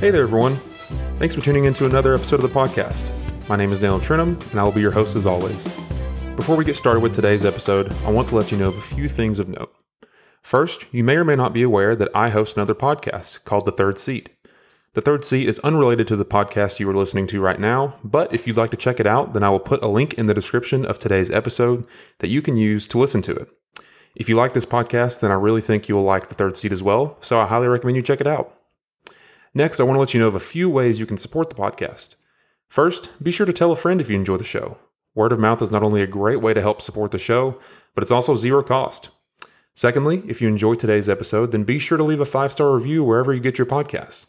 Hey there, everyone. Thanks for tuning in to another episode of the podcast. My name is Daniel Trentham, and I will be your host as always. Before we get started with today's episode, I want to let you know of a few things of note. First, you may or may not be aware that I host another podcast called The Third Seat. The Third Seat is unrelated to the podcast you are listening to right now, but if you'd like to check it out, then I will put a link in the description of today's episode that you can use to listen to it. If you like this podcast, then I really think you will like The Third Seat as well, so I highly recommend you check it out. Next, I want to let you know of a few ways you can support the podcast. First, be sure to tell a friend if you enjoy the show. Word of mouth is not only a great way to help support the show, but it's also zero cost. Secondly, if you enjoyed today's episode, then be sure to leave a five star review wherever you get your podcasts.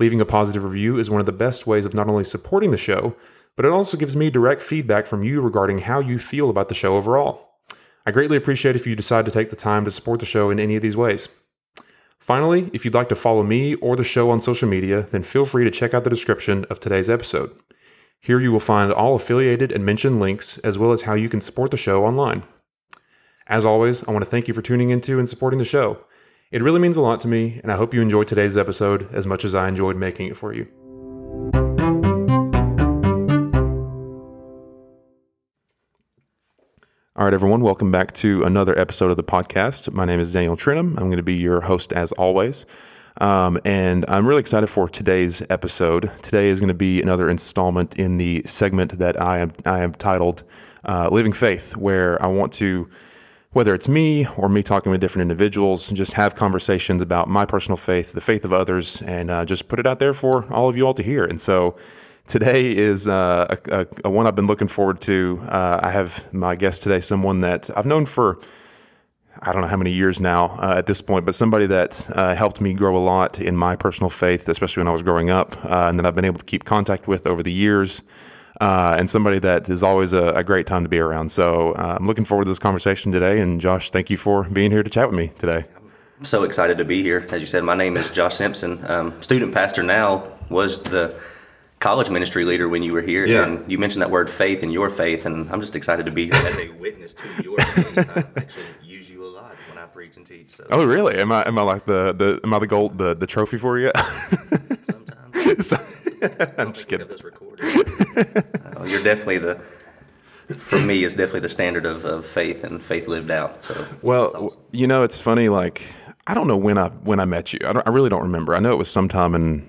Leaving a positive review is one of the best ways of not only supporting the show, but it also gives me direct feedback from you regarding how you feel about the show overall. I greatly appreciate if you decide to take the time to support the show in any of these ways. Finally, if you'd like to follow me or the show on social media, then feel free to check out the description of today's episode. Here you will find all affiliated and mentioned links, as well as how you can support the show online. As always, I want to thank you for tuning into and supporting the show. It really means a lot to me, and I hope you enjoyed today's episode as much as I enjoyed making it for you. All right, everyone, welcome back to another episode of the podcast. My name is Daniel Trentham. I'm going to be your host as always. Um, and I'm really excited for today's episode. Today is going to be another installment in the segment that I am I have titled uh, "Living Faith," where I want to, whether it's me or me talking with different individuals, just have conversations about my personal faith, the faith of others, and uh, just put it out there for all of you all to hear. And so. Today is uh, a, a, a, one I've been looking forward to. Uh, I have my guest today, someone that I've known for I don't know how many years now uh, at this point, but somebody that uh, helped me grow a lot in my personal faith, especially when I was growing up, uh, and that I've been able to keep contact with over the years, uh, and somebody that is always a, a, great time to be around. So uh, I'm looking forward to this conversation today. And Josh, thank you for being here to chat with me today. I'm so excited to be here. As you said, my name is Josh Simpson. Um, student pastor now was the college ministry leader when you were here, yeah. and you mentioned that word faith and your faith, and I'm just excited to be here as a witness to your faith. I actually use you a lot when I preach and teach. So. Oh, really? Am I am I like the the am I the gold the the trophy for you? Sometimes. so, I'm just kidding. Uh, you're definitely the. For me, is definitely the standard of, of faith and faith lived out. So, well, awesome. you know, it's funny. Like, I don't know when I when I met you. I, I really don't remember. I know it was sometime in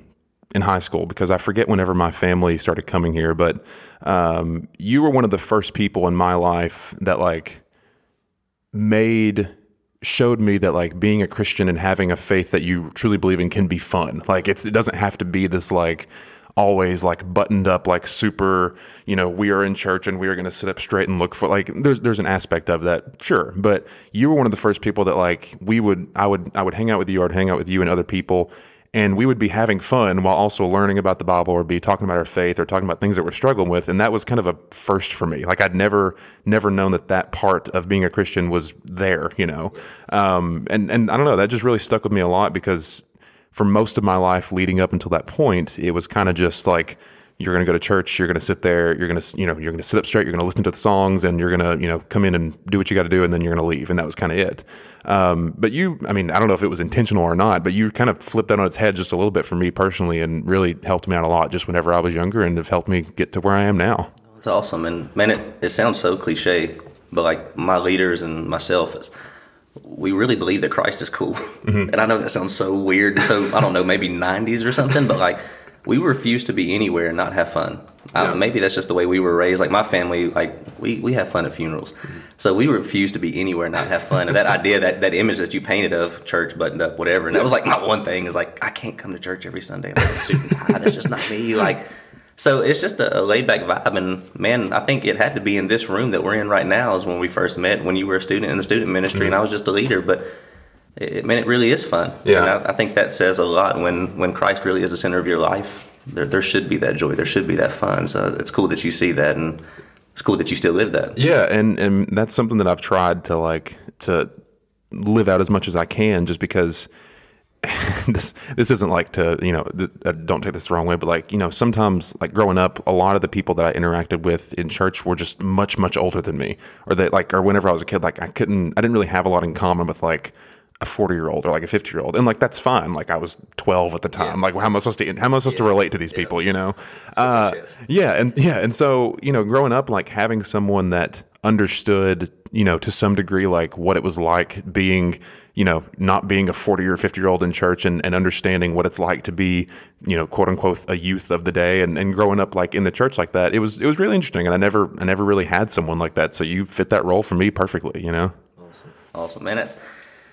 in high school because I forget whenever my family started coming here, but um, you were one of the first people in my life that like made showed me that like being a Christian and having a faith that you truly believe in can be fun. Like it's it doesn't have to be this like always like buttoned up like super you know we are in church and we are going to sit up straight and look for like there's there's an aspect of that sure but you were one of the first people that like we would I would I would hang out with you I'd hang out with you and other people and we would be having fun while also learning about the Bible or be talking about our faith or talking about things that we're struggling with. And that was kind of a first for me. Like I'd never, never known that that part of being a Christian was there, you know? Um, and, and I don't know, that just really stuck with me a lot because for most of my life leading up until that point, it was kind of just like, you're going to go to church, you're going to sit there, you're going to, you know, you're going to sit up straight, you're going to listen to the songs and you're going to, you know, come in and do what you got to do and then you're going to leave. And that was kind of it. Um, but you, I mean, I don't know if it was intentional or not, but you kind of flipped that on its head just a little bit for me personally and really helped me out a lot just whenever I was younger and have helped me get to where I am now. It's awesome. And man, it, it sounds so cliche, but like my leaders and myself is, we really believe that Christ is cool. Mm-hmm. And I know that sounds so weird. So I don't know, maybe 90s or something, but like we refuse to be anywhere and not have fun. Yeah. maybe that's just the way we were raised. Like my family, like we, we have fun at funerals, mm-hmm. so we refuse to be anywhere and not have fun. And that idea, that that image that you painted of church buttoned up, whatever, and that was like my one thing is like I can't come to church every Sunday. I'm like suit and tie. That's just not me. Like so, it's just a, a laid back vibe. And man, I think it had to be in this room that we're in right now. Is when we first met when you were a student in the student ministry, mm-hmm. and I was just a leader, but it, man, it really is fun. Yeah. I, I, think that says a lot when, when Christ really is the center of your life. There, there should be that joy. There should be that fun. So it's cool that you see that, and it's cool that you still live that. Yeah, and and that's something that I've tried to like to live out as much as I can, just because this this isn't like to you know th- uh, don't take this the wrong way but like you know sometimes like growing up a lot of the people that i interacted with in church were just much much older than me or they like or whenever i was a kid like i couldn't i didn't really have a lot in common with like a 40 year old or like a 50 year old and like that's fine. Like i was 12 at the time. Like how am i supposed to how am i supposed to relate to these people you know? Uh, yeah and yeah and so you know growing up like having someone that understood you know to some degree like what it was like being you know not being a 40 or 50 year old in church and, and understanding what it's like to be you know quote unquote a youth of the day and, and growing up like in the church like that it was it was really interesting and i never i never really had someone like that so you fit that role for me perfectly you know? Awesome, awesome, man. That's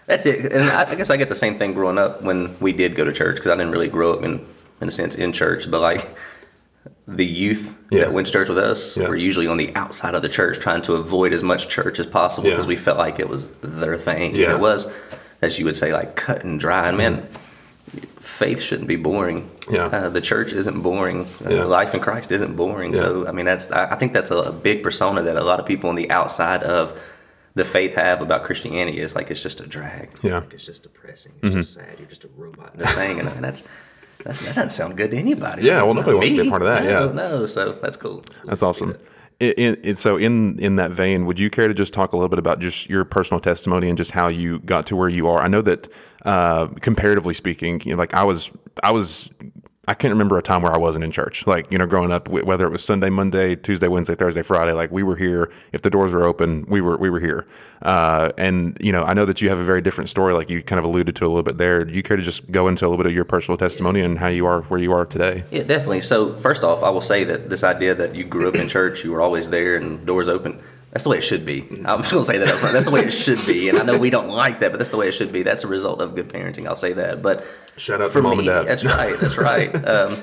that's it. And I, I guess I get the same thing growing up when we did go to church because I didn't really grow up in in a sense in church, but like the youth Yeah. that went to church with us Yeah. were usually on the outside of the church, trying to avoid as much church as possible Yeah. because we felt like it was their thing. Yeah. And it was, as you would say, like cut and dry. And man, faith shouldn't be boring. Yeah. Uh, the church isn't boring. Uh, Yeah. Life in Christ isn't boring. So I mean, that's I, I think that's a, a big persona that a lot of people on the outside of the faith have about Christianity is like it's just a drag. Yeah. Like, it's just depressing. It's just sad. You're just a robot in this thing, and, and that's. That's, that doesn't sound good to anybody. Yeah, well, nobody wants to be a part of that, No, yeah. no. So that's cool. Cool That's awesome. in, so in in that vein, would you care to just talk a little bit about just your personal testimony and just how you got to where you are? I know that uh, comparatively speaking, you know, like I was I was I can't remember a time where I wasn't in church. Like you know, growing up, whether it was Sunday, Monday, Tuesday, Wednesday, Thursday, Friday, like we were here. If the doors were open, we were we were here. Uh, and you know, I know that you have a very different story. Like you kind of alluded to a little bit there. Do you care to just go into a little bit of your personal testimony and how you are where you are today? Yeah, definitely. So first off, I will say that this idea that you grew up in church, you were always there, and doors open. That's the way it should be. I'm just gonna say that up front. That's the way it should be, and I know we don't like that, but that's the way it should be. That's a result of good parenting. I'll say that. But Shout out to for mom me, and dad. that's right. That's right. Um,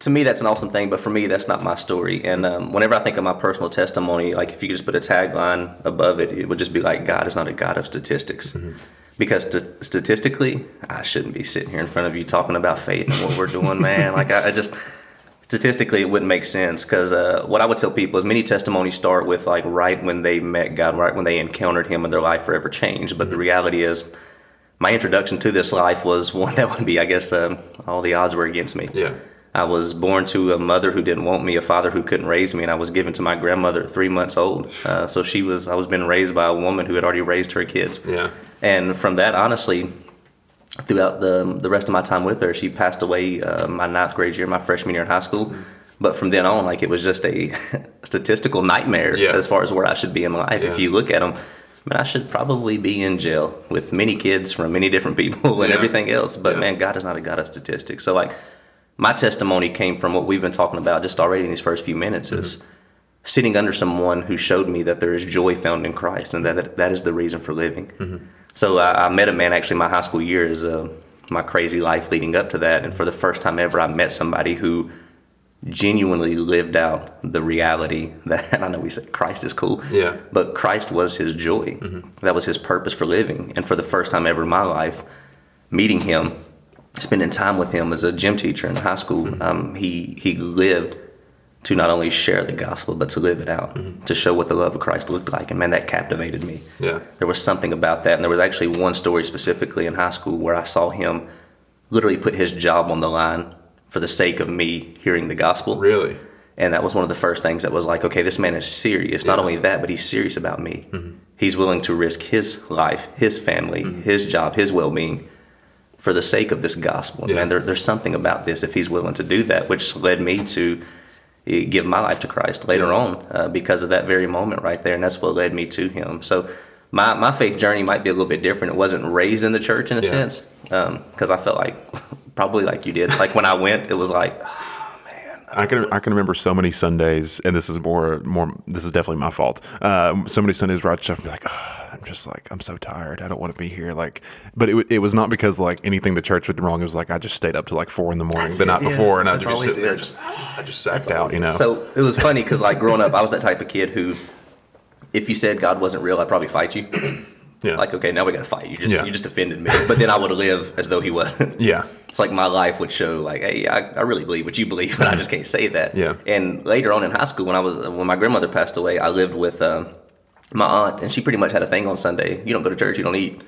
to me, that's an awesome thing, but for me, that's not my story. And um, whenever I think of my personal testimony, like if you could just put a tagline above it, it would just be like, God is not a God of statistics. Mm-hmm. Because st- statistically, I shouldn't be sitting here in front of you talking about faith and what we're doing, man. Like, I, I just, statistically, it wouldn't make sense. Because uh, what I would tell people is many testimonies start with like right when they met God, right when they encountered Him and their life forever changed. But the reality is, my introduction to this life was one that would be, I guess, um, all the odds were against me. Yeah. I was born to a mother who didn't want me, a father who couldn't raise me, and I was given to my grandmother at three months old. Uh, so she was, I was being raised by a woman who had already raised her kids. Yeah. And from that, honestly, throughout the the rest of my time with her, she passed away uh, my ninth grade year, my freshman year in high school. But from then on, like it was just a statistical nightmare Yeah. as far as where I should be in life. If you look at them, man, I should probably be in jail with many kids from many different people and Yeah. everything else. But Yeah. man, God is not a God of statistics. So like, my testimony came from what we've been talking about just already in these first few minutes is sitting under someone who showed me that there is joy found in Christ and that that is the reason for living. So I, I met a man actually my high school years, uh, my crazy life leading up to that, and for the first time ever, I met somebody who genuinely lived out the reality that I know we said Christ is cool, Yeah. but Christ was his joy. That was his purpose for living, and for the first time ever in my life, meeting him, spending time with him as a gym teacher in high school, um, he he lived to not only share the gospel but to live it out, mm-hmm. to show what the love of Christ looked like, and man, that captivated me. Yeah. there was something about that. And there was actually one story specifically in high school where i saw him literally put his job on the line for the sake of me hearing the gospel. Really. and that was one of the first things that was like okay this man is serious. Not only that but he's serious about me. Mm-hmm. He's willing to risk his life his family mm-hmm. his job his well-being for the sake of this gospel. Yeah. man there, there's something about this if he's willing to do that which led me to give my life to christ later on uh, because of that very moment right there and that's what led me to him so my, my faith journey might be a little bit different it wasn't raised in the church in a Yeah. sense because i felt like probably like you did like when i went it was like Oh, man, I can I can remember so many Sundays, and this is more more. This is definitely my fault. Um, so many Sundays where I'd just have to be like, "Ah, I'm just like I'm so tired. I don't want to be here. Like, but it it was not because like anything the church did wrong. It was like I just stayed up till like four in the morning That's the it, night yeah. before, and I'd just be always sitting there just I just sacked out. You know. So it was funny because like growing up, I was that type of kid who, if you said God wasn't real, I'd probably fight you. yeah. Like, okay, now we got to fight. You just Yeah. you just offended me. But then I would live as though he wasn't. yeah. It's like my life would show, like, hey, I, I really believe what you believe, but I just can't say that. Yeah. And later on in high school, when I was when my grandmother passed away, I lived with um, my aunt, and she pretty much had a thing on Sunday. You don't go to church, you don't eat.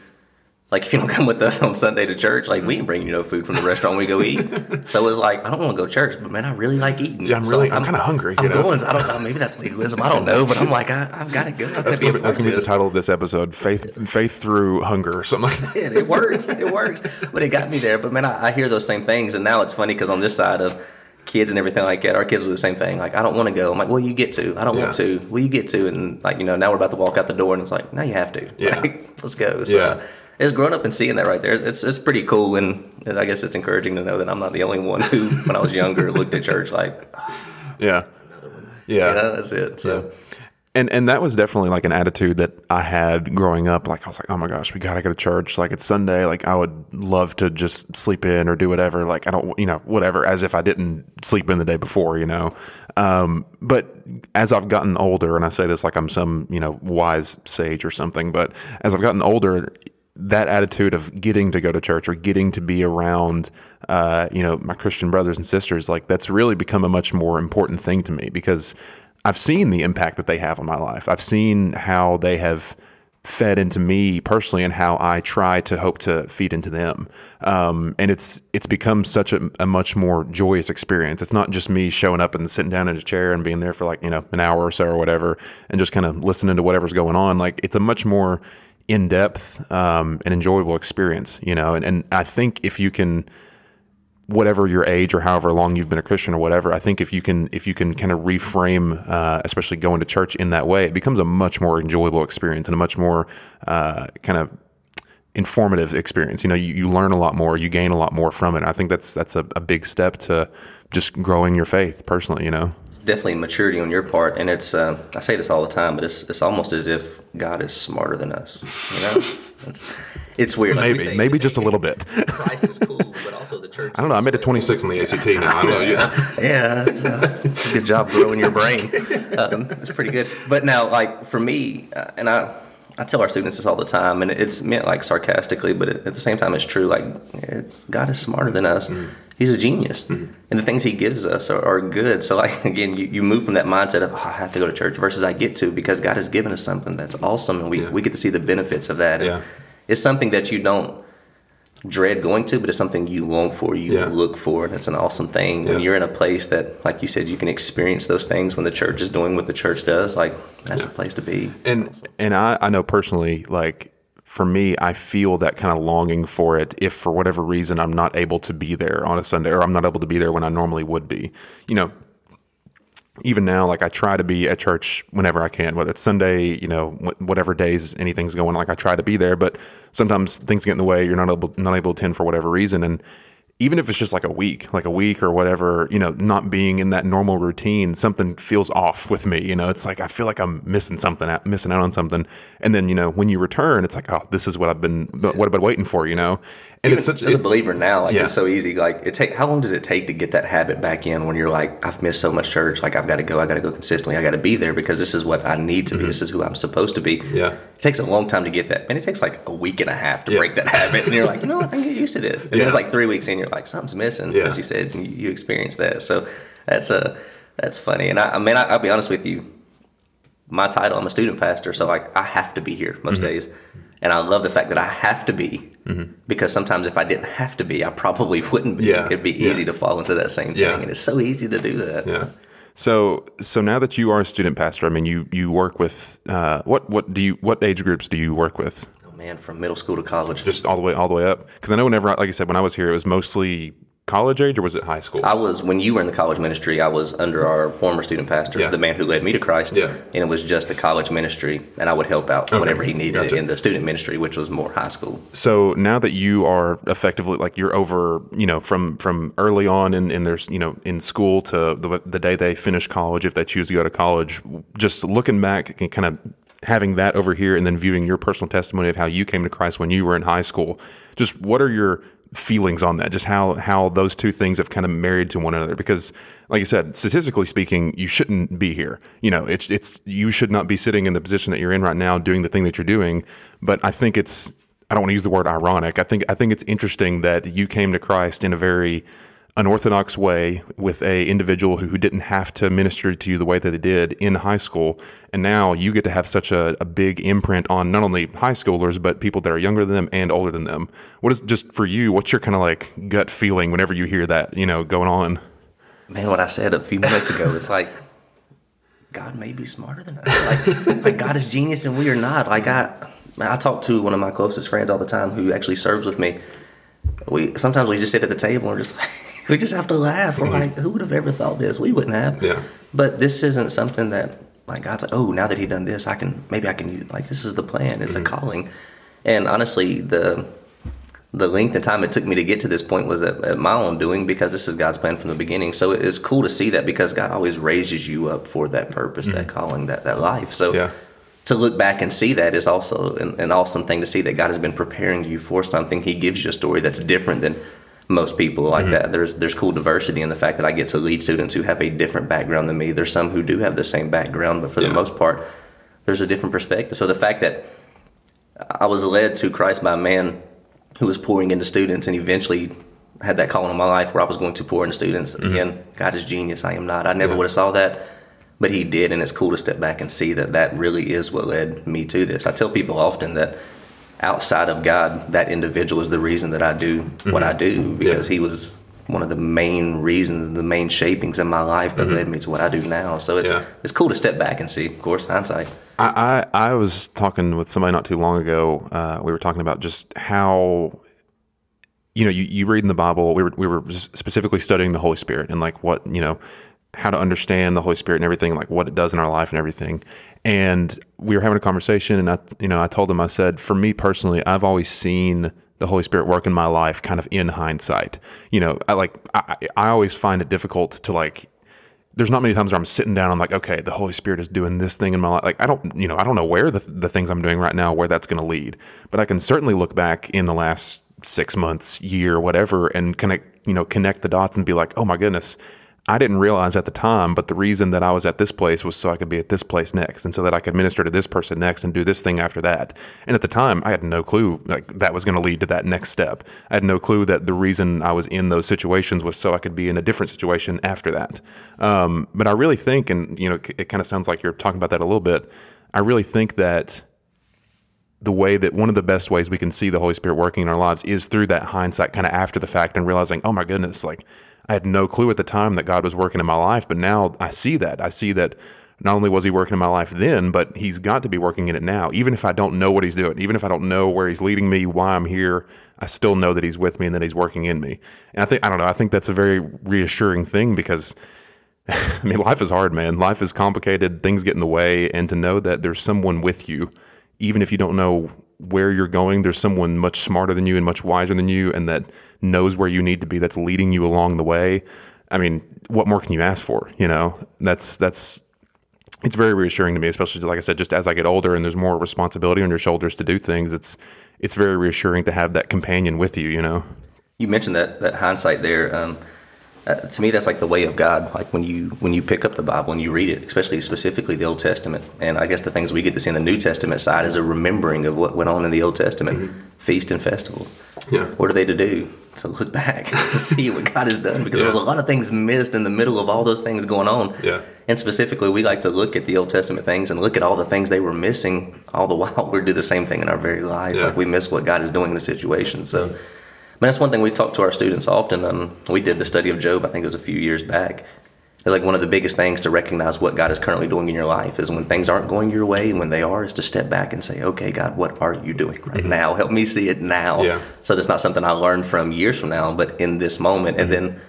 like if you don't come with us on Sunday to church, like we ain't bringing you no food from the restaurant we go eat. so it's like I don't want to go to church, but man, I really like eating. Yeah, I'm So, really, like, I'm, kind of hungry. I'm you know? going. I don't know. Maybe that's legalism. I don't know, but I'm like I, I've got to go. That's to be gonna, be, that's gonna be the title of this episode: faith, faith through hunger, or something. Like that. it, it works. It works. But it got me there. But man, I, I hear those same things, and now it's funny because on this side of kids and everything like that, our kids do the same thing. Like, I don't want to go. I'm like, well, you get to. I don't want to. Well, you get to. And like, you know, now we're about to walk out the door, and it's like, now you have to. Yeah. Like, let's go. So, Yeah. It's growing up and seeing that right there. It's it's pretty cool, and I guess it's encouraging to know that I'm not the only one who, when I was younger, looked at church like, ah, Yeah, yeah. you know, that's it. So And and that was definitely like an attitude that I had growing up. Like I was like, oh my gosh, we gotta go to church. Like it's Sunday. Like I would love to just sleep in or do whatever. Like I don't, you know, whatever. As if I didn't sleep in the day before, you know. Um, but as I've gotten older, and I say this like I'm some you know wise sage or something, but as I've gotten older, that attitude of getting to go to church or getting to be around, uh, you know, my Christian brothers and sisters, like that's really become a much more important thing to me because I've seen the impact that they have on my life. I've seen how they have fed into me personally and how I try to hope to feed into them. Um, and it's it's become such a, a much more joyous experience. It's not just me showing up and sitting down in a chair and being there for like, you know, an hour or so or whatever and just kind of listening to whatever's going on. Like it's a much more in depth um, and enjoyable experience, you know. And, and I think if you can, whatever your age or however long you've been a Christian or whatever, I think if you can if you can kind of reframe, uh, especially going to church in that way, it becomes a much more enjoyable experience and a much more uh, kind of informative experience. You know, you, you learn a lot more, you gain a lot more from it. I think that's that's a, a big step to just growing your faith personally. You know, it's definitely maturity on your part, and it's uh, I say this all the time, but it's it's almost as if God is smarter than us. You know, it's, it's weird. Like we maybe say- maybe we just a little bit. Christ is cool, but also the church. I don't know. I made a 26 on the ACT now. I know. Yeah. Yeah, that's, uh, that's a good job growing your brain. Um, that's pretty good. But now, like for me, uh, and I, I tell our students this all the time, and it's meant like sarcastically, but at the same time, it's true. Like it's God is smarter than us. Mm-hmm. He's a genius, mm-hmm. and the things He gives us are, are good. So, like again, you, you move from that mindset of oh, I have to go to church versus I get to because God has given us something that's awesome, and we, we get to see the benefits of that. Yeah. It's something that you don't dread going to, but it's something you long for, you Yeah. look for, and it's an awesome thing. When you're in a place that, like you said, you can experience those things when the church is doing what the church does, like that's a place to be. And awesome. and I, I know personally like for me i feel that kind of longing for it if for whatever reason i'm not able to be there on a sunday or i'm not able to be there when i normally would be you know even now like i try to be at church whenever i can whether it's sunday you know whatever days anything's going like i try to be there but sometimes things get in the way you're not able not able to attend for whatever reason and even if it's just like a week, like a week or whatever, you know, not being in that normal routine, something feels off with me. You know, it's like I feel like I'm missing something, out, missing out on something. And then you know, when you return, it's like, oh, this is what I've been, what I've been waiting for. You know, and Even it's such. as a believer now, like Yeah. it's so easy. Like it take how long does it take to get that habit back in when you're like, I've missed so much church, like I've got to go, I got to go consistently, I got to be there because this is what I need to be, this is who I'm supposed to be. Mm-hmm. Yeah. It takes a long time to get that. And it takes like a week and a half to Yeah. break that habit. And you're like, you know what, I can get used to this. And Yeah. then it's like three weeks in, you're like, something's missing. Yeah. As you said, and you, you experienced that. So that's uh, that's funny. And I, I mean, I, I'll be honest with you, my title, I'm a student pastor, so like I have to be here Mm-hmm. most days. And I love the fact that I have to be because sometimes if I didn't have to be, I probably wouldn't be. Yeah, It'd be yeah. easy to fall into that same thing. Yeah. And it's so easy to do that. yeah. So, so now that you are a student pastor, I mean, you you work with uh, what what do you what age groups do you work with? Oh, man, from middle school to college. Just all the way all the way up? Because I know whenever, like I said, when I was here, it was mostly college age, or was it high school? I was when you were in the college ministry. I was under our former student pastor, Yeah. the man who led me to Christ. Yeah. and it was just the college ministry, and I would help out whenever he needed Gotcha. in the student ministry, which was more high school. So now that you are effectively like you're over, you know, from from early on in, in there's you know in school to the the day they finish college, if they choose to go to college, just looking back and kind of having that over here, and then viewing your personal testimony of how you came to Christ when you were in high school. Just what are your feelings on that? Just how how those two things have kind of married to one another? Because, like I said, statistically speaking, you shouldn't be here. You know, it's it's you should not be sitting in the position that you're in right now, doing the thing that you're doing. But I think it's I don't want to use the word ironic. I think I think it's interesting that you came to Christ in a very unorthodox way with a individual who, who didn't have to minister to you the way that they did in high school. And now you get to have such a, a big imprint on not only high schoolers but people that are younger than them and older than them. What is just for you what's your kind of like gut feeling whenever you hear that you know going on? Man what i said a few minutes ago it's like god may be smarter than us. Like, like god is genius and we are not. Like i i talk to one of my closest friends all the time who actually serves with me. We sometimes we just sit at the table and just like we just have to laugh. We're mm-hmm. like, who would have ever thought this? We wouldn't have. Yeah. But this isn't something that like God's like, oh, now that He done this, I can maybe I can use like this is the plan. It's mm-hmm. a calling. And honestly, the the length and time it took me to get to this point was at, at, my own doing because this is God's plan from the beginning. So it's cool to see that because God always raises you up for that purpose, mm-hmm. that calling, that that life. So yeah. to look back and see that is also an, an awesome thing to see that God has been preparing you for something. He gives you a story that's different than most people like mm-hmm. that. There's there's cool diversity in the fact that I get to lead students who have a different background than me. There's some who do have the same background, but for yeah. the most part, there's a different perspective. So the fact that I was led to Christ by a man who was pouring into students and eventually had that calling in my life where I was going to pour into students. Mm-hmm. Again, God is genius. I am not. I never yeah. would have saw that, but He did, and it's cool to step back and see that that really is what led me to this. I tell people often that outside of God, that individual is the reason that I do mm-hmm. what I do because yeah. he was one of the main reasons, the main shapings in my life that mm-hmm. led me to what I do now. So it's yeah. it's cool to step back and see, of course, hindsight. I, I, I was talking with somebody not too long ago. Uh, we were talking about just how you know you, you read in the Bible. We were we were specifically studying the Holy Spirit and like what you know how to understand the Holy Spirit and everything, like what it does in our life and everything. And we were having a conversation, and I, you know, I told him, I said, for me personally, I've always seen the Holy Spirit work in my life, kind of in hindsight. You know, I like, I, I always find it difficult to like. There's not many times where I'm sitting down. I'm like, okay, the Holy Spirit is doing this thing in my life. Like, I don't, you know, I don't know where the the things I'm doing right now, where that's going to lead. But I can certainly look back in the last six months, year, whatever, and connect, you know, connect the dots and be like, oh my goodness, I didn't realize at the time, but the reason that I was at this place was so I could be at this place next, and so that I could minister to this person next and do this thing after that. And at the time, I had no clue like that was going to lead to that next step. I had no clue that the reason I was in those situations was so I could be in a different situation after that. Um, but I really think, and you know, it kind of sounds like you're talking about that a little bit. I really think that the way that one of the best ways we can see the Holy Spirit working in our lives is through that hindsight, kind of after the fact, and realizing, oh my goodness, like I had no clue at the time that God was working in my life, but now I see that. I see that not only was he working in my life then, but he's got to be working in it now. Even if I don't know what he's doing, even if I don't know where he's leading me, why I'm here, I still know that he's with me and that he's working in me. And I think I don't know, I think that's a very reassuring thing because I mean, life is hard, man. Life is complicated, things get in the way, and to know that there's someone with you, even if you don't know where you're going, there's someone much smarter than you and much wiser than you, and that knows where you need to be, that's leading you along the way. I mean, what more can you ask for? You know, that's that's it's very reassuring to me, especially like I said, just as I get older and there's more responsibility on your shoulders to do things. It's it's very reassuring to have that companion with you. You know. You mentioned that that hindsight there. Um, uh, to me that's like the way of god. Like when you when you pick up the bible and you read it especially specifically the old testament. And i guess the things we get to see in the new testament side is a remembering of what went on in the old testament. Mm-hmm. feast and festival. Yeah. What are they to do? To look back to see what god has done because yeah. there was a lot of things missed in the middle of all those things going on. Yeah. And specifically we like to look at the old testament things and look at all the things they were missing all the while we do the same thing in our very lives yeah. like we miss what god is doing in the situation. So mm-hmm mean, that's one thing we talk to our students often. Um, we did the study of Job, I think it was a few years back. It's like one of the biggest things to recognize what God is currently doing in your life is when things aren't going your way, and when they are, is to step back and say, okay, God, what are you doing right mm-hmm. now? Help me see it now. Yeah. So that's not something I learned from years from now, but in this moment. Mm-hmm. And then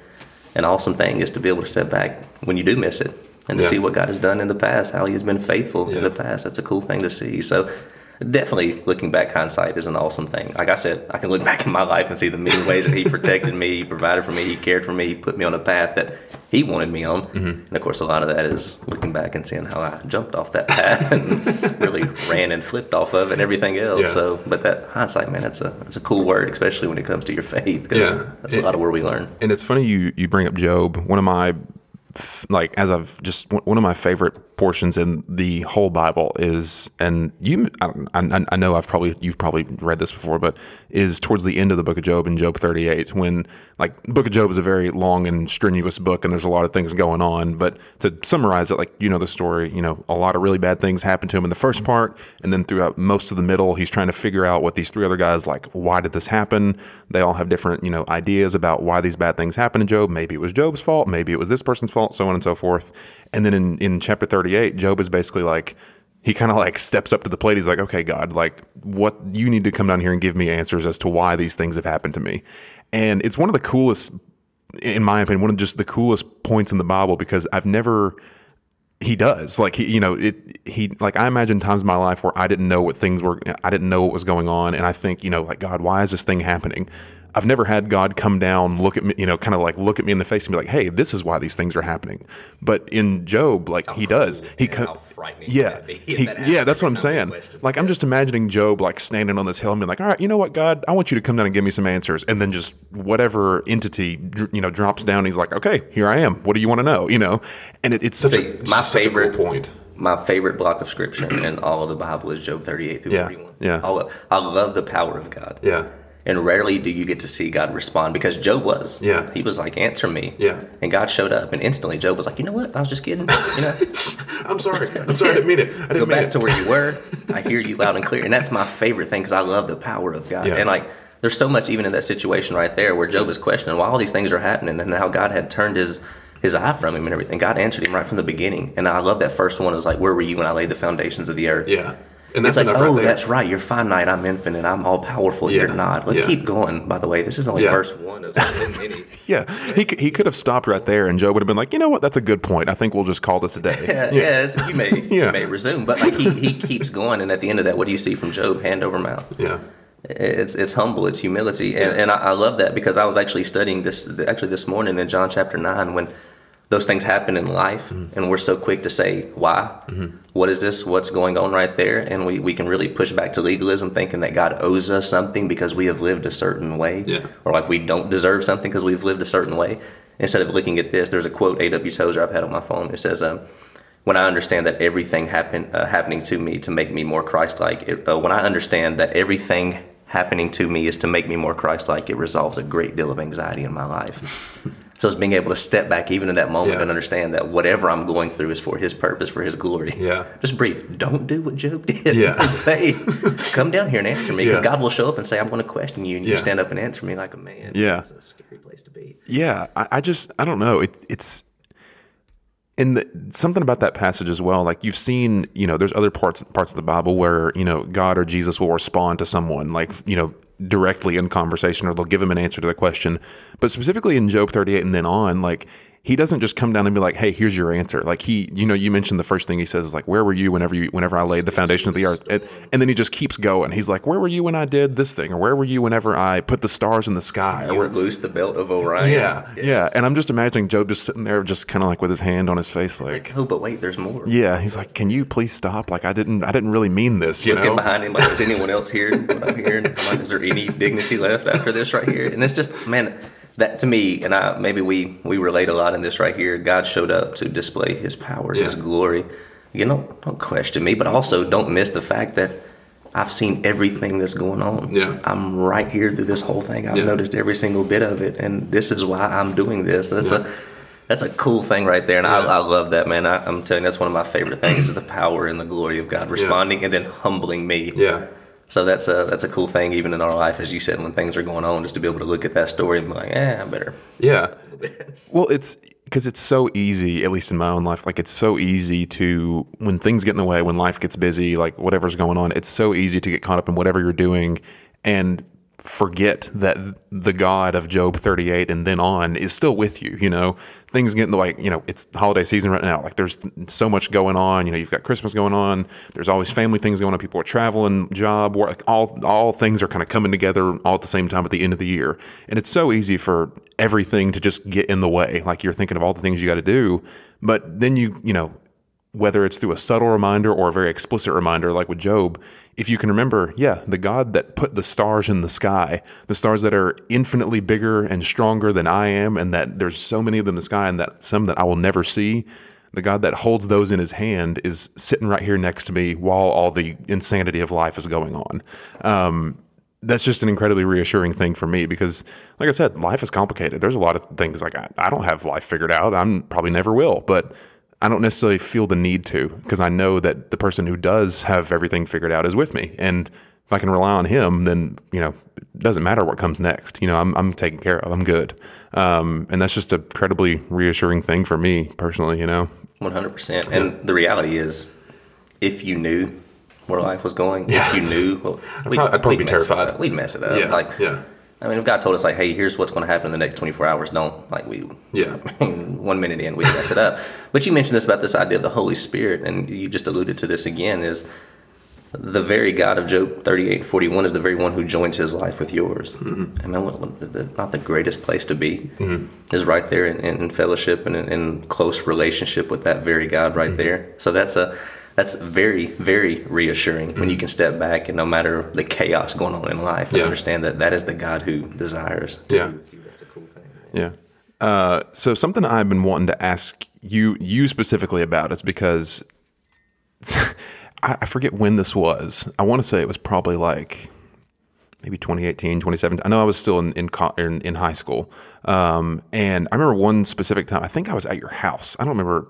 an awesome thing is to be able to step back when you do miss it and to yeah. see what God has done in the past, how He has been faithful yeah. in the past. That's a cool thing to see. So definitely looking back hindsight is an awesome thing like i said i can look back in my life and see the many ways that he protected me he provided for me he cared for me he put me on a path that he wanted me on mm-hmm. and of course a lot of that is looking back and seeing how i jumped off that path and really ran and flipped off of and everything else yeah. so but that hindsight man it's a it's a cool word especially when it comes to your faith because yeah. that's a lot of where we learn and it's funny you you bring up job one of my like as I've just one of my favorite portions in the whole Bible is, and you, I, I, I, know I've probably you've probably read this before, but is towards the end of the Book of Job in Job 38 when like Book of Job is a very long and strenuous book, and there's a lot of things going on. But to summarize it, like you know the story, you know a lot of really bad things happen to him in the first part, and then throughout most of the middle, he's trying to figure out what these three other guys like. Why did this happen? They all have different you know ideas about why these bad things happen to Job. Maybe it was Job's fault. Maybe it was this person's fault. So on and so forth. And then in, in chapter 38, Job is basically like, he kind of like steps up to the plate. He's like, okay, God, like what you need to come down here and give me answers as to why these things have happened to me. And it's one of the coolest, in my opinion, one of just the coolest points in the Bible because I've never, he does like he, you know, it, he, like I imagine times in my life where I didn't know what things were, I didn't know what was going on. And I think, you know, like, God, why is this thing happening? I've never had God come down, look at me, you know, kind of like look at me in the face and be like, "Hey, this is why these things are happening." But in Job, like he does, he co- yeah, he, that yeah, that's what I'm saying. Like I'm just imagining Job like standing on this hill and being like, "All right, you know what, God, I want you to come down and give me some answers," and then just whatever entity you know drops down, he's like, "Okay, here I am. What do you want to know?" You know, and it, it's such See, a it's my favorite cool point. My favorite block of scripture in all of the Bible is Job 38 through yeah, 41. Yeah, I love the power of God. Yeah and rarely do you get to see God respond because Job was. Yeah. He was like, answer me. Yeah. And God showed up and instantly Job was like, you know what? I was just kidding. You know? I'm sorry. I'm sorry. I didn't mean it. I didn't Go back it. to where you were. I hear you loud and clear. And that's my favorite thing because I love the power of God. Yeah. And like, there's so much even in that situation right there where Job is questioning why all these things are happening and how God had turned his his eye from him and everything. God answered him right from the beginning. And I love that first one is like, where were you when I laid the foundations of the earth? Yeah. And that's it's like, oh, right that's right. You're finite. I'm infinite. I'm all powerful. Yeah. You're not. Let's yeah. keep going. By the way, this is only yeah. verse one of many. yeah, he, he could have stopped right there, and Job would have been like, you know what? That's a good point. I think we'll just call this a day. yeah, yeah. you may you may resume, but like he, he keeps going, and at the end of that, what do you see from Job? Hand over mouth. Yeah. It's it's humble, it's humility, and, and I, I love that because I was actually studying this actually this morning in John chapter nine when those things happen in life mm-hmm. and we're so quick to say why mm-hmm. what is this what's going on right there and we, we can really push back to legalism thinking that god owes us something because we have lived a certain way yeah. or like we don't deserve something because we've lived a certain way instead of looking at this there's a quote A.W. Tozer i've had on my phone it says um, when I understand that everything happen, uh, happening to me to make me more Christ-like, uh, when I understand that everything happening to me is to make me more Christ-like, it resolves a great deal of anxiety in my life. So it's being able to step back even in that moment yeah. and understand that whatever I'm going through is for His purpose, for His glory. Yeah. Just breathe. Don't do what Job did. Yeah. And say, "Come down here and answer me," because yeah. God will show up and say, "I'm going to question you," and you stand up and answer me like a man. Yeah. It's a scary place to be. Yeah. I, I just I don't know. It, it's and the, something about that passage as well like you've seen you know there's other parts parts of the bible where you know god or jesus will respond to someone like you know directly in conversation or they'll give him an answer to the question. But specifically in Job 38 and then on, like he doesn't just come down and be like, "Hey, here's your answer." Like he, you know, you mentioned the first thing he says is like, "Where were you whenever you whenever I laid the foundation of the earth?" And, and, then he just keeps going. He's like, "Where were you when I did this thing?" Or "Where were you whenever I put the stars in the sky?" You or loose the belt of Orion. Yeah, yes. yeah. And I'm just imagining Job just sitting there, just kind of like with his hand on his face, like, like, "Oh, but wait, there's more." Yeah, he's like, "Can you please stop? Like, I didn't, I didn't really mean this." You Looking know? behind him, like, is anyone else hearing what I'm hearing? like, is there any dignity left after this right here? And it's just, man that to me, and I maybe we we relate a lot in this right here. God showed up to display His power, yeah. His glory. You know, don't question me, but also don't miss the fact that I've seen everything that's going on. Yeah, I'm right here through this whole thing. I've yeah. noticed every single bit of it, and this is why I'm doing this. That's yeah. a that's a cool thing right there, and I, I, love that, man. I, am telling you, that's one of my favorite things: is the power and the glory of God responding and then humbling me. Yeah so that's a that's a cool thing, even in our life, as you said, when things are going on, just to be able to look at that story and be like, "Yeah, I better." Yeah. well, it's because it's so easy, at least in my own life. Like it's so easy to when things get in the way, when life gets busy, like whatever's going on, it's so easy to get caught up in whatever you're doing and forget that the God of Job 38 and then on is still with you. You know, things getting like you know it's holiday season right now. Like there's so much going on. You know, you've got Christmas going on. There's always family things going on. People are traveling, job, work. Like all all things are kind of coming together all at the same time at the end of the year. And it's so easy for everything to just get in the way. Like you're thinking of all the things you got to do, but then you you know whether it's through a subtle reminder or a very explicit reminder, like with Job, if you can remember, yeah, the God that put the stars in the sky, the stars that are infinitely bigger and stronger than I am, and that there's so many of them in the sky, and that some that I will never see, the God that holds those in his hand is sitting right here next to me while all the insanity of life is going on. Um, that's just an incredibly reassuring thing for me because, like I said, life is complicated. There's a lot of things like I, I don't have life figured out. I'm probably never will, but I don't necessarily feel the need to because I know that the person who does have everything figured out is with me. And if I can rely on him, then, you know, it doesn't matter what comes next. You know, I'm, I'm taken care of. I'm good. Um, and that's just a incredibly reassuring thing for me personally, you know? 100%. And the reality is, if you knew where life was going, if you knew, well, I'd probably, I'd probably be terrified. We'd mess it up. Yeah, Like, yeah. I mean, if God told us, like, hey, here's what's going to happen in the next 24 hours, don't, like, we, Yeah. one minute in, we mess it up. But you mentioned this about this idea of the Holy Spirit, and you just alluded to this again, is the very God of Job 38 and 41 is the very one who joins his life with yours. Mm-hmm. I mean, what, what, not the greatest place to be is right there in, in fellowship and in, in close relationship with that very God right there. So that's a that's very very reassuring when you can step back and no matter the chaos going on in life, Yeah. understand that that is the God who desires. To Yeah. be with you. That's a cool thing. Yeah. Uh, so something I've been wanting to ask you you specifically about is because I, I forget when this was. I want to say it was probably like maybe 2018, 2017. I know I was still in in, in, in high school, um, and I remember one specific time. I think I was at your house. I don't remember.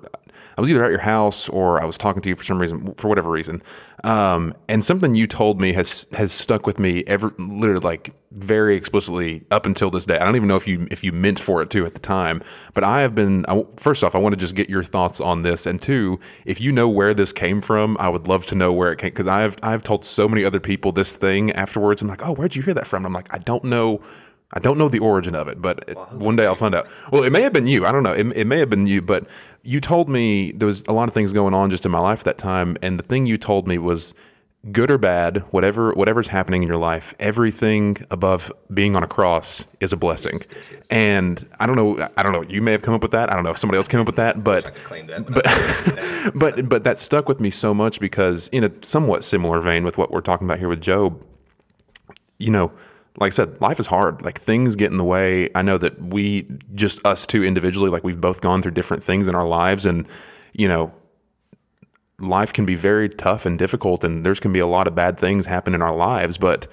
I was either at your house or I was talking to you for some reason, for whatever reason. Um, and something you told me has has stuck with me ever, literally like very explicitly up until this day. I don't even know if you if you meant for it to at the time, but I have been. I, first off, I want to just get your thoughts on this, and two, if you know where this came from, I would love to know where it came because I've I've told so many other people this thing afterwards, and like, oh, where'd you hear that from? And I'm like, I don't know. I don't know the origin of it, but it, one day I'll find out. Well, it may have been you. I don't know. It, it may have been you, but you told me there was a lot of things going on just in my life at that time, and the thing you told me was good or bad, whatever whatever's happening in your life, everything above being on a cross is a blessing. And I don't know. I don't know. You may have come up with that. I don't know if somebody else came up with that, but that, but but but that stuck with me so much because in a somewhat similar vein with what we're talking about here with Job, you know, like I said, life is hard. Like things get in the way. I know that we just us two individually, like we've both gone through different things in our lives, and you know, life can be very tough and difficult, and there's can be a lot of bad things happen in our lives, but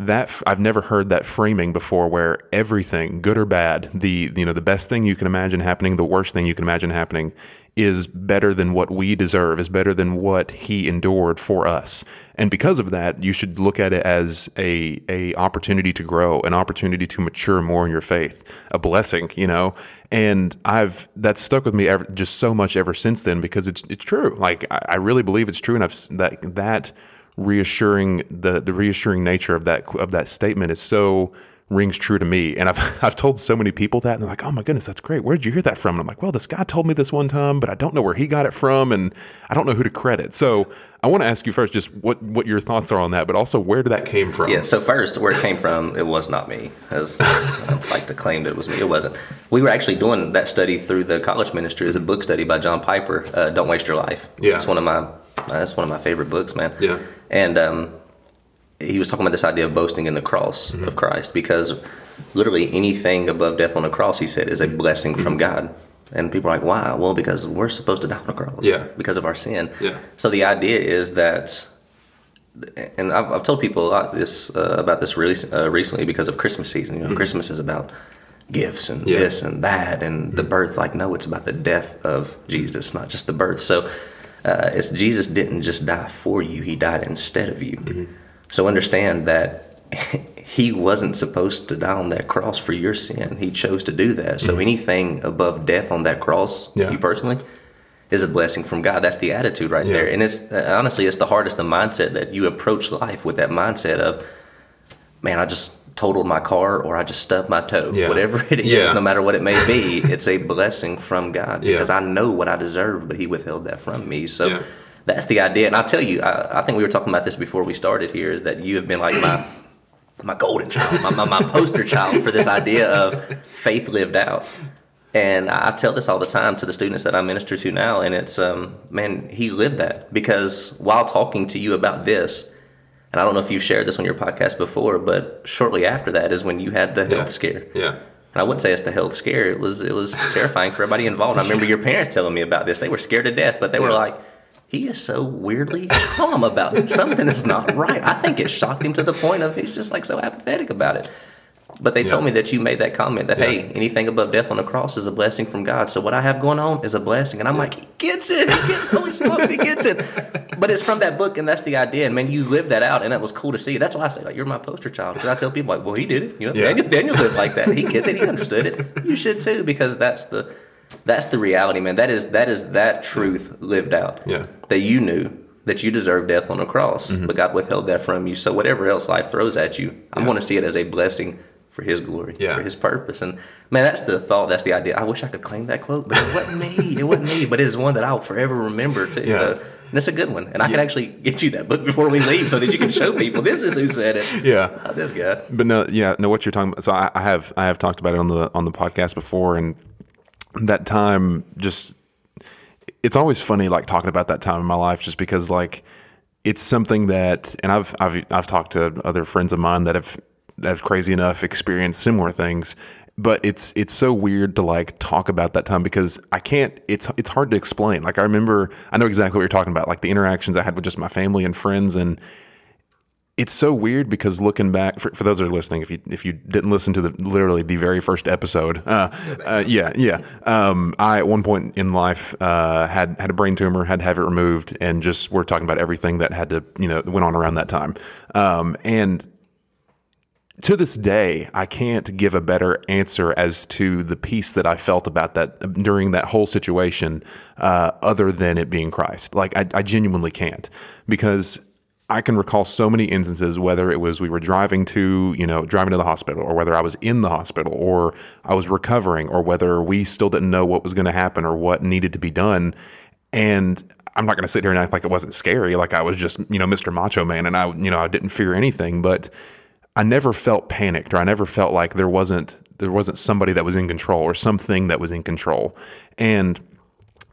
that I've never heard that framing before where everything good or bad the you know the best thing you can imagine happening the worst thing you can imagine happening is better than what we deserve is better than what he endured for us and because of that you should look at it as a a opportunity to grow an opportunity to mature more in your faith a blessing you know? And I've that's stuck with me ever, just so much ever since then because it's it's true. Like I, I really believe it's true and I've that that reassuring the the reassuring nature of that of that statement is so rings true to me and I've I've told so many people that and they're like oh my goodness that's great where did you hear that from and I'm like well this guy told me this one time but I don't know where he got it from and I don't know who to credit so I want to ask you first just what what your thoughts are on that but also where did that came from Yeah, so first, where it came from, it was not me, as I'd like to claim that it was me. It wasn't. We were actually doing that study through the college ministry as a book study by John Piper. Uh, Don't waste your life. Yeah. it's one of my that's one of my favorite books, man. Yeah. and um, he was talking about this idea of boasting in the cross Mm-hmm. of Christ because literally anything above death on the cross, he said, is a blessing from God. And people are like, why? Well, because we're supposed to die on the cross. Yeah. Because of our sin. Yeah. So the idea is that and I've, I've told people a lot this uh, about this really uh, recently because of Christmas season. You know, Christmas is about gifts and Mm-hmm. Yeah. Mm-hmm. this and that and the birth. Like, no, it's about the death of Jesus, not just the birth. So, uh, it's Jesus didn't just die for you; He died instead of you. Mm-hmm. So understand that He wasn't supposed to die on that cross for your sin. He chose to do that. So anything above death on that cross, Mm-hmm. Yeah. you personally, is a blessing from God. That's the attitude right Yeah. there. And it's uh, honestly, it's the hardest the mindset that you approach life with that mindset of, man, I just totaled my car or I just stubbed my toe. Yeah. Whatever it is, no matter what it may be, it's a blessing from God because I know what I deserve, but He withheld that from me. So. Yeah. That's the idea, and I'll tell you. I, I think we were talking about this before we started here. Is that you have been like my my golden child, my, my, my poster child for this idea of faith lived out. And I tell this all the time to the students that I minister to now, and it's um, man, he lived that because while talking to you about this, and I don't know if you've shared this on your podcast before, but shortly after that is when you had the health scare. Yeah. And I wouldn't say it's the health scare. It was it was terrifying for everybody involved. I remember your parents telling me about this. They were scared to death, but they were like, "He is so weirdly calm about it. Something is not right." I think it shocked him to the point of he's just like so apathetic about it. But they told me that you made that comment that hey, anything above death on the cross is a blessing from God. So what I have going on is a blessing, and I'm like, he gets it. He gets holy smokes, he gets it. But it's from that book, and that's the idea. And man, you lived that out, and that was cool to see. That's why I say like you're my poster child because I tell people like, well, he did it. You know, Yeah. Daniel, Daniel lived like that. He gets it. He understood it. You should too because that's the that's the reality, man. That is that is that truth lived out. Yeah. That you knew that you deserved death on the cross, Mm-hmm. but God withheld that from you. So whatever else life throws at you, I want to see it as a blessing for His glory, Yeah. for His purpose. And man, that's the thought. That's the idea. I wish I could claim that quote, but it wasn't me. It wasn't me. But it is one that I'll forever remember too. Yeah. Uh, and it's a good one. And I can actually get you that book before we leave, so that you can show people this is who said it. Yeah. Not this guy. But no, yeah, no. What you're talking about. So I, I have I have talked about it on the on the podcast before, and that time just it's always funny like talking about that time in my life, just because like it's something that, and I've I've I've talked to other friends of mine that have that have crazy enough experienced similar things. But it's it's so weird to like talk about that time because I can't. It's it's hard to explain. Like I remember, I know exactly what you're talking about. Like the interactions I had with just my family and friends, and it's so weird because looking back for, for those that are listening if you if you didn't listen to the literally the very first episode uh, uh, yeah yeah. Um, I at one point in life uh, had had a brain tumor had to have it removed and just we're talking about everything that had to you know went on around that time. Um, and to this day, I can't give a better answer as to the peace that I felt about that during that whole situation, uh, other than it being Christ. Like, I, I genuinely can't. Because I can recall so many instances, whether it was we were driving to, you know, driving to the hospital, or whether I was in the hospital, or I was recovering, or whether we still didn't know what was going to happen or what needed to be done. And I'm not going to sit here and act like it wasn't scary, like I was just, you know, Mr. Macho Man, and I, you know, I didn't fear anything, but I never felt panicked or I never felt like there wasn't there wasn't somebody that was in control or something that was in control. And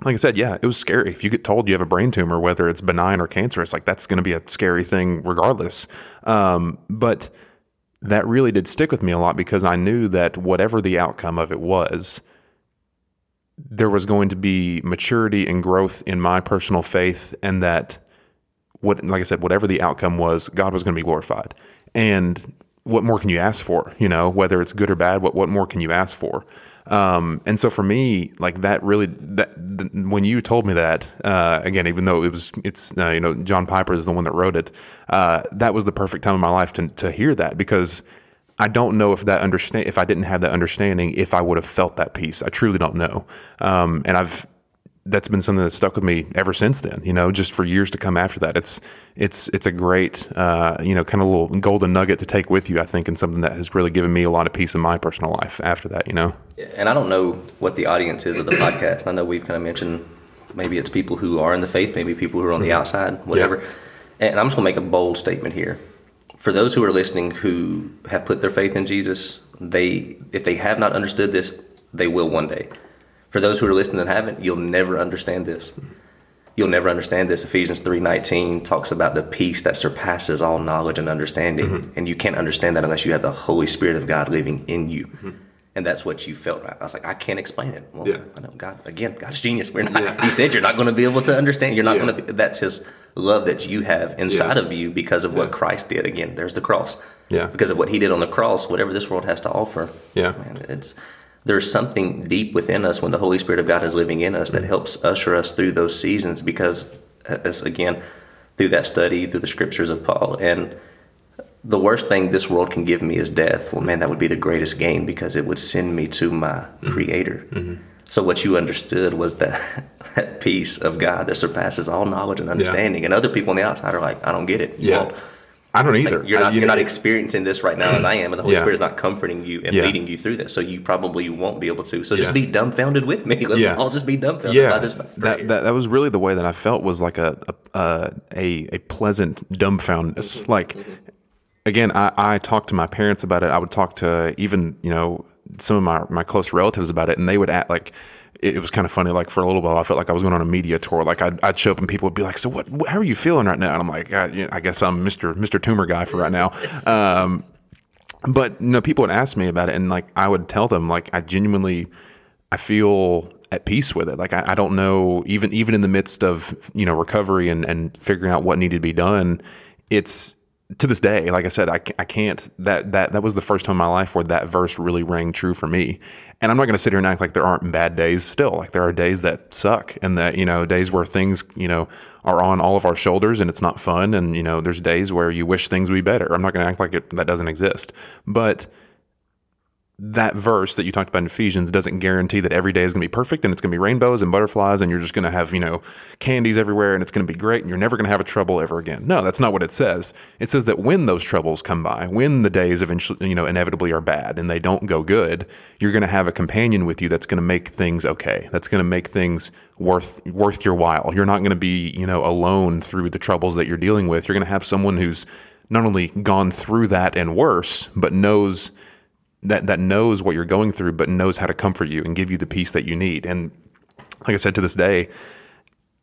like I said, yeah, it was scary. If you get told you have a brain tumor, whether it's benign or cancerous, like that's going to be a scary thing regardless. Um, but that really did stick with me a lot because I knew that whatever the outcome of it was, there was going to be maturity and growth in my personal faith, and that what, like I said, whatever the outcome was, God was going to be glorified. And what more can you ask for? You know, whether it's good or bad, what what more can you ask for? Um, and so for me, like that really, that th- when you told me that, uh, again, even though it was, it's, uh, you know, John Piper is the one that wrote it. Uh, that was the perfect time in my life to to hear that because I don't know if that understand if I didn't have that understanding, if I would have felt that peace. I truly don't know. Um, and I've that's been something that's stuck with me ever since then. You know, just for years to come after that. It's it's it's a great uh, you know kind of little golden nugget to take with you. I think, and something that has really given me a lot of peace in my personal life after that. You know. And I don't know what the audience is of the podcast. I know we've kind of mentioned maybe it's people who are in the faith, maybe people who are on the outside, whatever. And I'm just going to make a bold statement here. For those who are listening who have put their faith in Jesus, they if they have not understood this, they will one day. For those who are listening and haven't, you'll never understand this. You'll never understand this. Ephesians 3:19 talks about the peace that surpasses all knowledge and understanding. Mm-hmm. And you can't understand that unless you have the Holy Spirit of God living in you. Mm-hmm. And that's what you felt. I was like, I can't explain it. Well, Yeah. I know God again. God is genius. We're not. He said you're not going to be able to understand. You're not Yeah. going to. Be, that's His love that you have inside Yeah. of you because of what Christ did. Again, there's the cross. Yeah. Because of what He did on the cross, whatever this world has to offer. Yeah. Man, it's there's something deep within us when the Holy Spirit of God is living in us that helps usher us through those seasons. Because, as again, through that study, through the scriptures of Paul, and the worst thing this world can give me is death. Well, man, that would be the greatest gain because it would send me to my Mm-hmm. Creator. So what you understood was that that peace of God that surpasses all knowledge and understanding. And other people on the outside are like, I don't get it. You Yeah. won't. I don't either. You're I- not, you you're know, not experiencing this right now as I am, and the Holy Yeah. Spirit is not comforting you and Yeah. leading you through this. So you probably won't be able to. So just Yeah. be dumbfounded with me. Let's Yeah. all just be dumbfounded by yeah, this. right that, that that was really the way that I felt was like a a a, a, pleasant dumbfoundedness. Mm-hmm. Like again, I, I talked to my parents about it. I would talk to even you know some of my my close relatives about it, and they would act like it, it was kind of funny. Like for a little while, I felt like I was going on a media tour. Like I'd, I'd show up and people would be like, "So what? How are you feeling right now?" And I'm like, "I, know, I guess I'm Mister Mister Tumor guy for right now." Um, but you know, people would ask me about it, and like I would tell them, like I genuinely, I feel at peace with it. Like I, I don't know, even even in the midst of you know recovery and and figuring out what needed to be done, it's to this day, like I said, I, I can't. That that that was the first time in my life where that verse really rang true for me. And I'm not going to sit here and act like there aren't bad days. Still, like there are days that suck, and that you know days where things you know are on all of our shoulders and it's not fun. And you know there's days where you wish things would be better. I'm not going to act like it, that doesn't exist, but that verse that you talked about in Ephesians doesn't guarantee that every day is going to be perfect and it's going to be rainbows and butterflies and you're just going to have, you know, candies everywhere and it's going to be great and you're never going to have a trouble ever again. No, that's not what it says. It says that when those troubles come by, when the days eventually, you know, inevitably are bad and they don't go good, you're going to have a companion with you that's going to make things okay. That's going to make things worth worth your while. You're not going to be, you know, alone through the troubles that you're dealing with. You're going to have someone who's not only gone through that and worse, but knows that that knows what you're going through, but knows how to comfort you and give you the peace that you need. And like I said, to this day,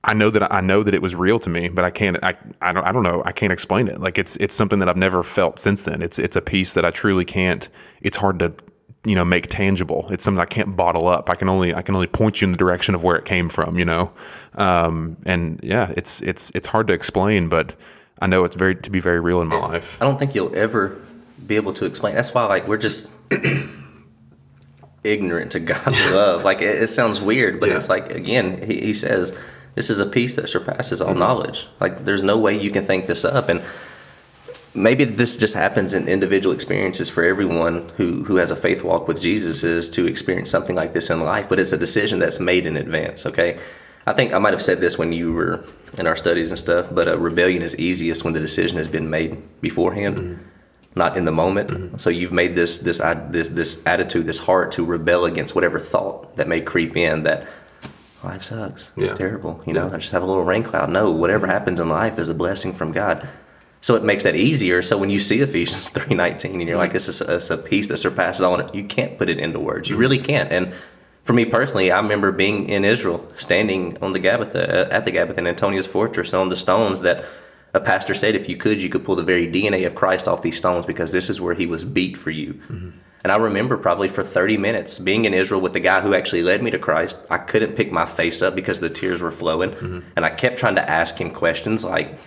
I know that I know that it was real to me, but I can't. I, I don't. I don't know. I can't explain it. Like it's it's something that I've never felt since then. It's it's a peace that I truly can't. It's hard to you know make tangible. It's something I can't bottle up. I can only I can only point you in the direction of where it came from. You know, um, and yeah, it's it's it's hard to explain, but I know it's very to be very real in my life. I don't think you'll ever be able to explain. That's why, like, we're just ignorant to God's love. Like, it, it sounds weird, but Yeah. it's like, again, he, he says, this is a peace that surpasses all mm-hmm. knowledge. Like, there's no way you can think this up. And maybe this just happens in individual experiences for everyone who, who has a faith walk with Jesus is to experience something like this in life, but it's a decision that's made in advance, okay? I think I might have said this when you were in our studies and stuff, but a rebellion is easiest when the decision has been made beforehand mm-hmm. Not in the moment. Mm-hmm. So you've made this this this this attitude, this heart to rebel against whatever thought that may creep in that oh, life sucks. It's Yeah. terrible. You know, I just have a little rain cloud. No, whatever happens in life is a blessing from God. So it makes that easier. So when you see Ephesians three nineteen and you're like, mm-hmm. this is a, it's a peace that surpasses all, you can't put it into words. You mm-hmm. really can't. And for me personally, I remember being in Israel, standing on the Gabbatha uh, at the Gabbatha in Antonia's fortress on the stones that a pastor said, if you could, you could pull the very DNA of Christ off these stones because this is where he was beat for you. And I remember probably for 30 minutes being in Israel with the guy who actually led me to Christ. I couldn't pick my face up because the tears were flowing. Mm-hmm. And I kept trying to ask him questions like,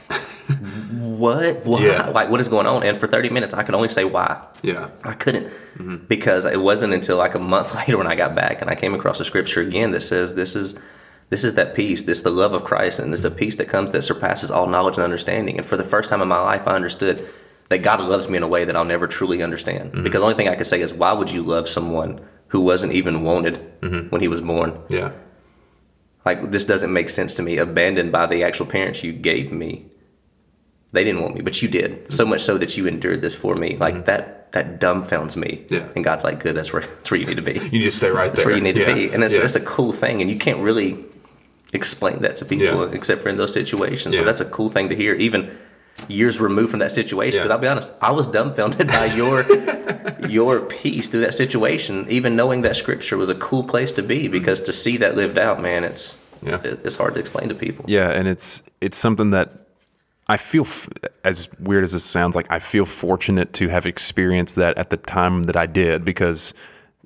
what? Why? Yeah. Like, what is going on? And for 30 minutes, I could only say why. Yeah. I couldn't mm-hmm. because it wasn't until like a month later when I got back and I came across a scripture again that says this is this is that peace, this is the love of Christ, and this is a peace that comes that surpasses all knowledge and understanding. And for the first time in my life, I understood that God loves me in a way that I'll never truly understand. Mm-hmm. Because the only thing I could say is, why would you love someone who wasn't even wanted mm-hmm. when he was born? Yeah. Like this doesn't make sense to me. Abandoned by the actual parents you gave me. They didn't want me, but you did. So much so that you endured this for me. Like mm-hmm. that that dumbfounds me. Yeah. And God's like, good, that's where that's where you need to be. You just stay right That's there. where you need to Yeah. be. And it's yeah. it's a cool thing. And you can't really explain that to people Yeah. except for in those situations. So that's a cool thing to hear, even years removed from that situation. Yeah. Because I'll be honest, I was dumbfounded by your your peace through that situation, even knowing that scripture was a cool place to be. Mm-hmm. Because to see that lived out, man, it's Yeah. it's hard to explain to people. Yeah, and it's it's something that I feel f- as weird as this sounds like I feel fortunate to have experienced that at the time that I did because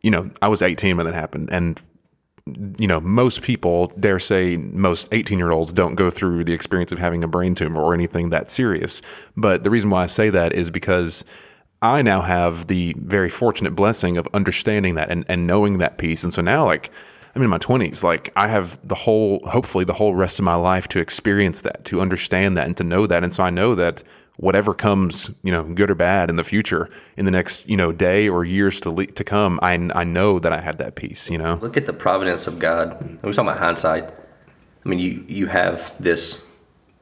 you know, I was 18 when that happened and you know, most people, dare say most 18 year olds don't go through the experience of having a brain tumor or anything that serious. But the reason why I say that is because I now have the very fortunate blessing of understanding that and, and knowing that peace. And so now, like, I'm in my 20s. Like, I have the whole, hopefully, the whole rest of my life to experience that, to understand that, and to know that. And so I know that whatever comes, you know, good or bad in the future, in the next, you know, day or years to le- to come, I, I know that I have that peace, you know? Look at the providence of God. We're talking about hindsight. I mean, you you have this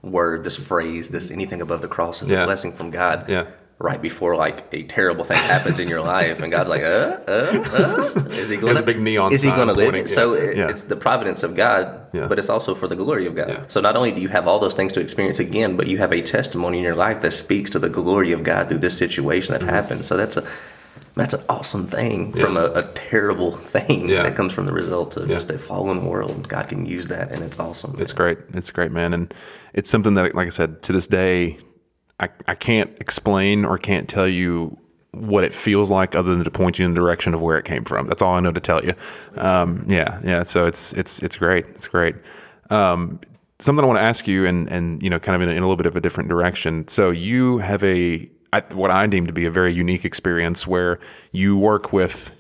word, this phrase, this anything above the cross is Yeah. a blessing from God. Yeah. Right before like a terrible thing happens in your life, and God's like, uh, uh, uh, is he going a big neon Is he going to live? pointing, So it- yeah. it's the providence of God, Yeah. but it's also for the glory of God. Yeah. So not only do you have all those things to experience again, but you have a testimony in your life that speaks to the glory of God through this situation Mm-hmm. that happened. So that's a that's an awesome thing from a, a terrible thing Yeah. that comes from the result of just a fallen world. God can use that, and it's awesome. It's great. It's great, man. And it's something that, like I said, to this day, I, I can't explain or can't tell you what it feels like other than to point you in the direction of where it came from. That's all I know to tell you. Um, yeah, yeah. So it's it's it's great. It's great. Um, something I want to ask you, and and you know, kind of in a, in a little bit of a different direction. So you have a I, what I deem to be a very unique experience where you work with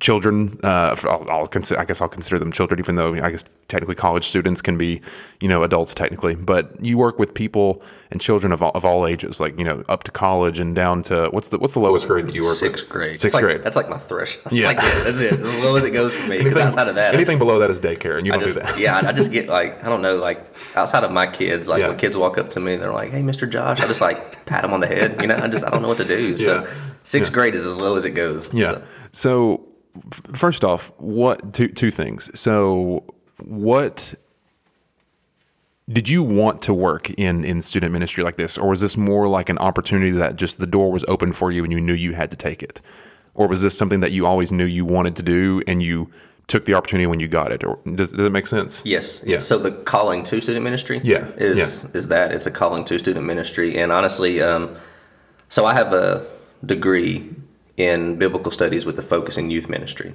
children. Uh, I'll, I'll consider, I guess I'll consider them children, even though I guess technically college students can be, you know, adults technically. But you work with people and children of all, of all ages, like you know, up to college and down to what's the what's the lowest grade that you work Sixth with? grade. Sixth like- grade. That's like my threshold. Yeah. It's like, yeah, that's it. As low as it goes for me. Because outside of that, anything just- below that is daycare, and you don't just, do that. yeah, I just get like I don't know, like outside of my kids, like Yeah. when kids walk up to me, they're like, "Hey, Mr. Josh," I just like pat them on the head. You know, I just I don't know what to do. So Yeah. sixth grade is as low as it goes. Yeah. So, So, first off, what two two things. So, what did you want to work in in student ministry like this, or was this more like an opportunity that just the door was open for you and you knew you had to take it, or was this something that you always knew you wanted to do and you took the opportunity when you got it? Or does does it make sense? Yes. Yeah. So the calling to student ministry. Yeah, Is is that it's a calling to student ministry, and honestly, um, so I have a degree in biblical studies with a focus in youth ministry.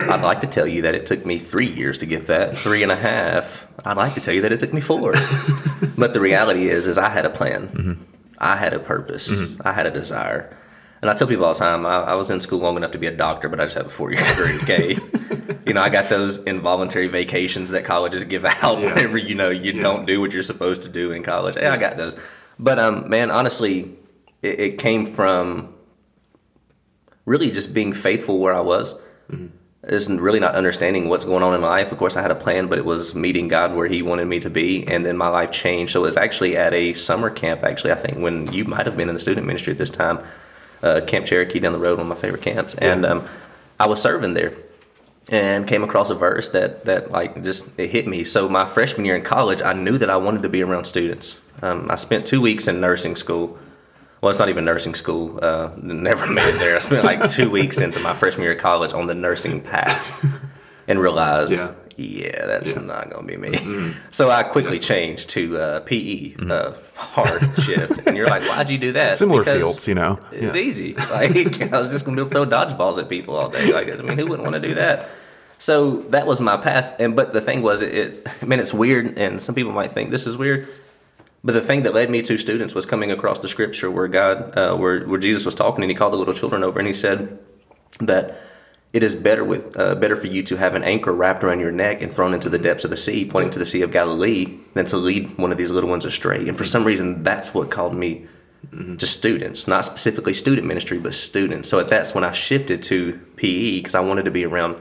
I'd like to tell you that it took me three years to get that, three and a half. I'd like to tell you that it took me four. but the reality is, is I had a plan. I had a purpose. I had a desire. And I tell people all the time, I, I was in school long enough to be a doctor, but I just have a four-year degree. Okay, you know, I got those involuntary vacations that colleges give out whenever you know you don't do what you're supposed to do in college. Yeah, I got those. But um, man, honestly, it, it came from really just being faithful where I was. Is really not understanding what's going on in my life. Of course, I had a plan, but it was meeting God where He wanted me to be, and then my life changed. So it was actually at a summer camp. Actually, I think when you might have been in the student ministry at this time, uh, Camp Cherokee down the road, one of my favorite camps, and um, I was serving there, and came across a verse that that like just it hit me. So my freshman year in college, I knew that I wanted to be around students. Um, I spent two weeks in nursing school. Well, it's not even nursing school. Uh, never made it there. I spent like two weeks into my freshman year of college on the nursing path, and realized, Yeah. yeah, that's not going to be me. So I quickly changed to uh, PE, uh, hard shift. And you're like, why'd you do that? Similar Because fields, you know. It's easy. Like I was just going to throw dodgeballs at people all day. Like I mean, who wouldn't want to do that? So that was my path. And but the thing was, it, it I mean, it's weird, and some people might think this is weird. But the thing that led me to students was coming across the scripture where God, uh, where where Jesus was talking, and he called the little children over, and he said that it is better with uh, better for you to have an anchor wrapped around your neck and thrown into the depths of the sea, pointing to the Sea of Galilee, than to lead one of these little ones astray. And for some reason, that's what called me to students, not specifically student ministry, but students. So that's when I shifted to PE because I wanted to be around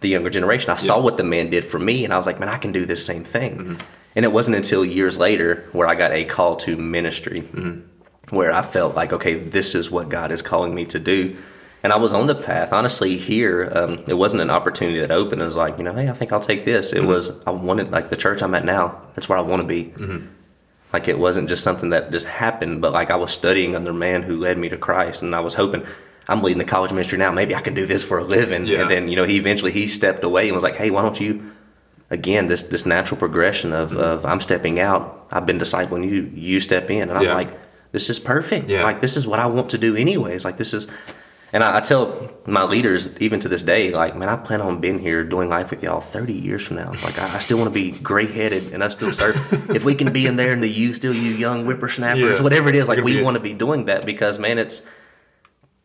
the younger generation. I saw what the man did for me, and I was like, man, I can do this same thing. Mm-hmm. And it wasn't until years later where I got a call to ministry, mm-hmm. where I felt like, okay, this is what God is calling me to do. And I was on the path. Honestly, here, um, it wasn't an opportunity that opened. It was like, you know, hey, I think I'll take this. It mm-hmm. was, I wanted, like the church I'm at now, that's where I want to be. Like it wasn't just something that just happened, but like I was studying under a man who led me to Christ, and I was hoping I'm leading the college ministry now. Maybe I can do this for a living. Yeah. And then you know he eventually he stepped away and was like, hey, why don't you? Again, this this natural progression of, Mm-hmm. of I'm stepping out. I've been discipling you. You step in, and I'm Yeah. like, this is perfect. Yeah. Like this is what I want to do anyways. Like this is. And I, I tell my leaders, even to this day, like, man, I plan on being here doing life with y'all 30 years from now. Like, I, I still want to be gray headed and I still serve. if we can be in there and the you still you young whippersnappers, Yeah. whatever it is, like, we want to be doing that because, man, it's,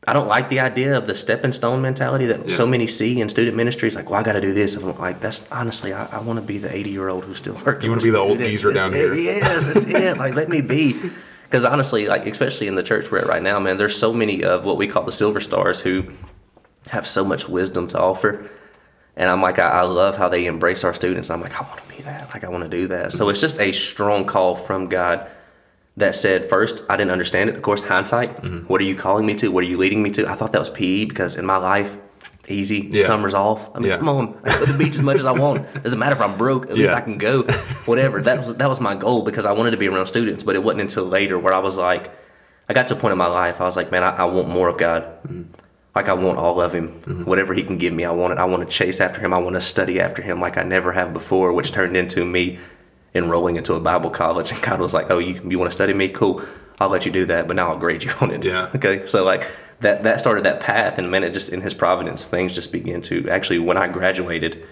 I don't like the idea of the stepping stone mentality that so many see in student ministries. Like, well, I got to do this. And I'm like, that's honestly, I, I want to be the 80 year old who's still working. You wanna be the old geezer down It's- here. Yes, it's it. Like, let me be. Because honestly, like, especially in the church we're at right now, man, there's so many of what we call the silver stars who have so much wisdom to offer. And I'm like, I, I love how they embrace our students. I'm like, I want to be that. Like, I want to do that. So it's just a strong call from God that said, first, I didn't understand it. Of course, hindsight. Mm-hmm. What are you calling me to? What are you leading me to? I thought that was PE because in my life, easy, Yeah. summer's off. I mean, Yeah. come on, I go to the beach as much as I want. Doesn't matter if I'm broke. At least Yeah. I can go. Whatever. That was that was my goal because I wanted to be around students. But it wasn't until later where I was like, I got to a point in my life, I was like, man, I, I want more of God. Like I want all of Him. Whatever He can give me, I want it. I want to chase after Him. I want to study after Him like I never have before, which turned into me enrolling into a Bible college. And God was like, oh, you, you want to study me? Cool. I'll let you do that, but now I'll grade you on it. Yeah. Okay. So like that that started that path, and man, it just in His providence, things just began to actually. When I graduated,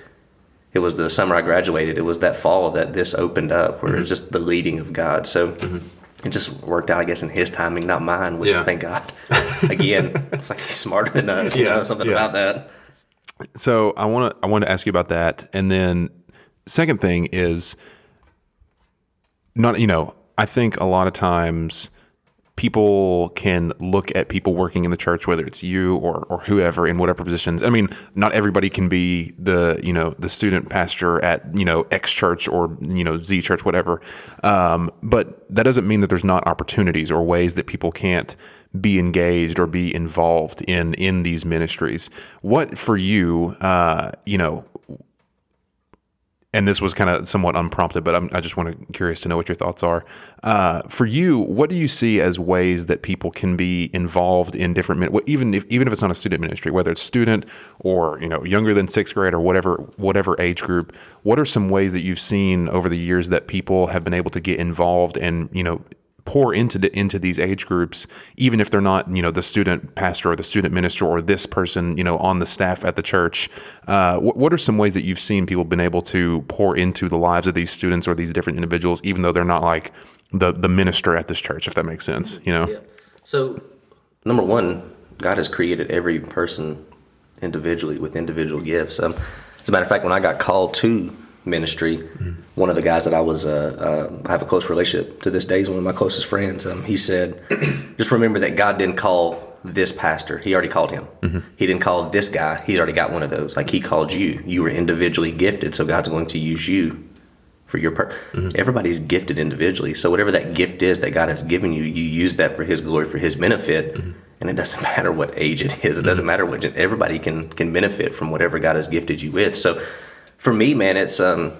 it was the summer I graduated. It was that fall that this opened up, where it was mm-hmm. just the leading of God. So mm-hmm. it just worked out, I guess, in His timing, not mine. Which Yeah. thank God. Again, it's like He's smarter than us. You Yeah, know, something yeah. about that. So I want to I want to ask you about that, and then second thing is not you know I think a lot of times people can look at people working in the church, whether it's you or or whoever in whatever positions. I mean, not everybody can be the you know the student pastor at you know X church or you know Z church, whatever. Um, but that doesn't mean that there's not opportunities or ways that people can't be engaged or be involved in in these ministries. What for you, uh, you know, and this was kind of somewhat unprompted, but I'm, I just want to curious to know what your thoughts are. Uh, for you, what do you see as ways that people can be involved in different, even if even if it's not a student ministry, whether it's student or you know younger than sixth grade or whatever whatever age group? What are some ways that you've seen over the years that people have been able to get involved and you know pour into the, into these age groups, even if they're not, you know, the student pastor or the student minister or this person, you know, on the staff at the church. Uh, what, what are some ways that you've seen people been able to pour into the lives of these students or these different individuals, even though they're not like the the minister at this church, if that makes sense, you know? So, number one, God has created every person individually with individual gifts. Um, as a matter of fact, when I got called to ministry, one of the guys that I was, uh, uh, I have a close relationship to this day, is one of my closest friends. Um, he said, just remember that God didn't call this pastor. He already called him. He didn't call this guy. He's already got one of those. Like he called you. You were individually gifted, so God's going to use you for your part. Everybody's gifted individually. So whatever that gift is that God has given you, you use that for His glory, for His benefit. And it doesn't matter what age it is. It doesn't matter what. Everybody can can benefit from whatever God has gifted you with. So for me, man, it's um.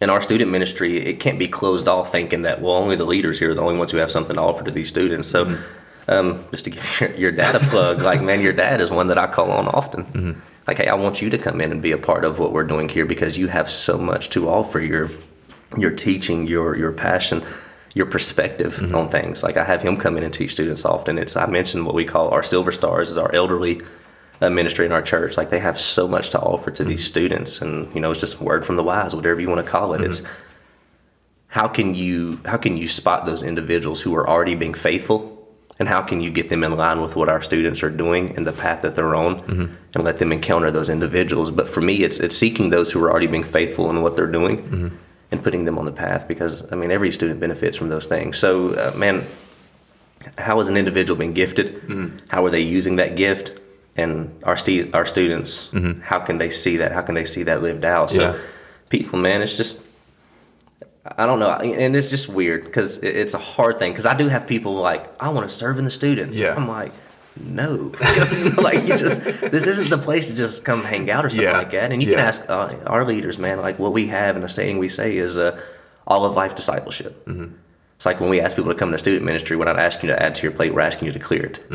In our student ministry, it can't be closed off thinking that well, only the leaders here are the only ones who have something to offer to these students. So, um, just to give your, your dad a plug, like man, your dad is one that I call on often. Like, hey, I want you to come in and be a part of what we're doing here because you have so much to offer. Your your teaching, your your passion, your perspective on things. Like I have him come in and teach students often. It's I mentioned what we call our silver stars is our elderly ministry in our church. Like they have so much to offer to these mm-hmm. students, and you know it's just word from the wise, whatever you want to call it. Mm-hmm. It's how can you how can you spot those individuals who are already being faithful? And how can you get them in line with what our students are doing and the path that they're on mm-hmm. and let them encounter those individuals? But for me it's it's seeking those who are already being faithful in what they're doing and putting them on the path because i mean every student benefits from those things. So uh, man how is an individual being gifted? How are they using that gift and our, stu- our students how can they see that how can they see that lived out so Yeah. people man it's just I don't know, and it's just weird because it's a hard thing. Because I do have people like, I want to serve in the students. Yeah. I'm like, no, like you just this isn't the place to just come hang out or something Yeah. like that. And you can ask uh, our leaders, man. Like what we have and the saying we say is uh, all of life discipleship. Mm-hmm. It's like when we ask people to come to student ministry, we're not asking you to add to your plate. We're asking you to clear it.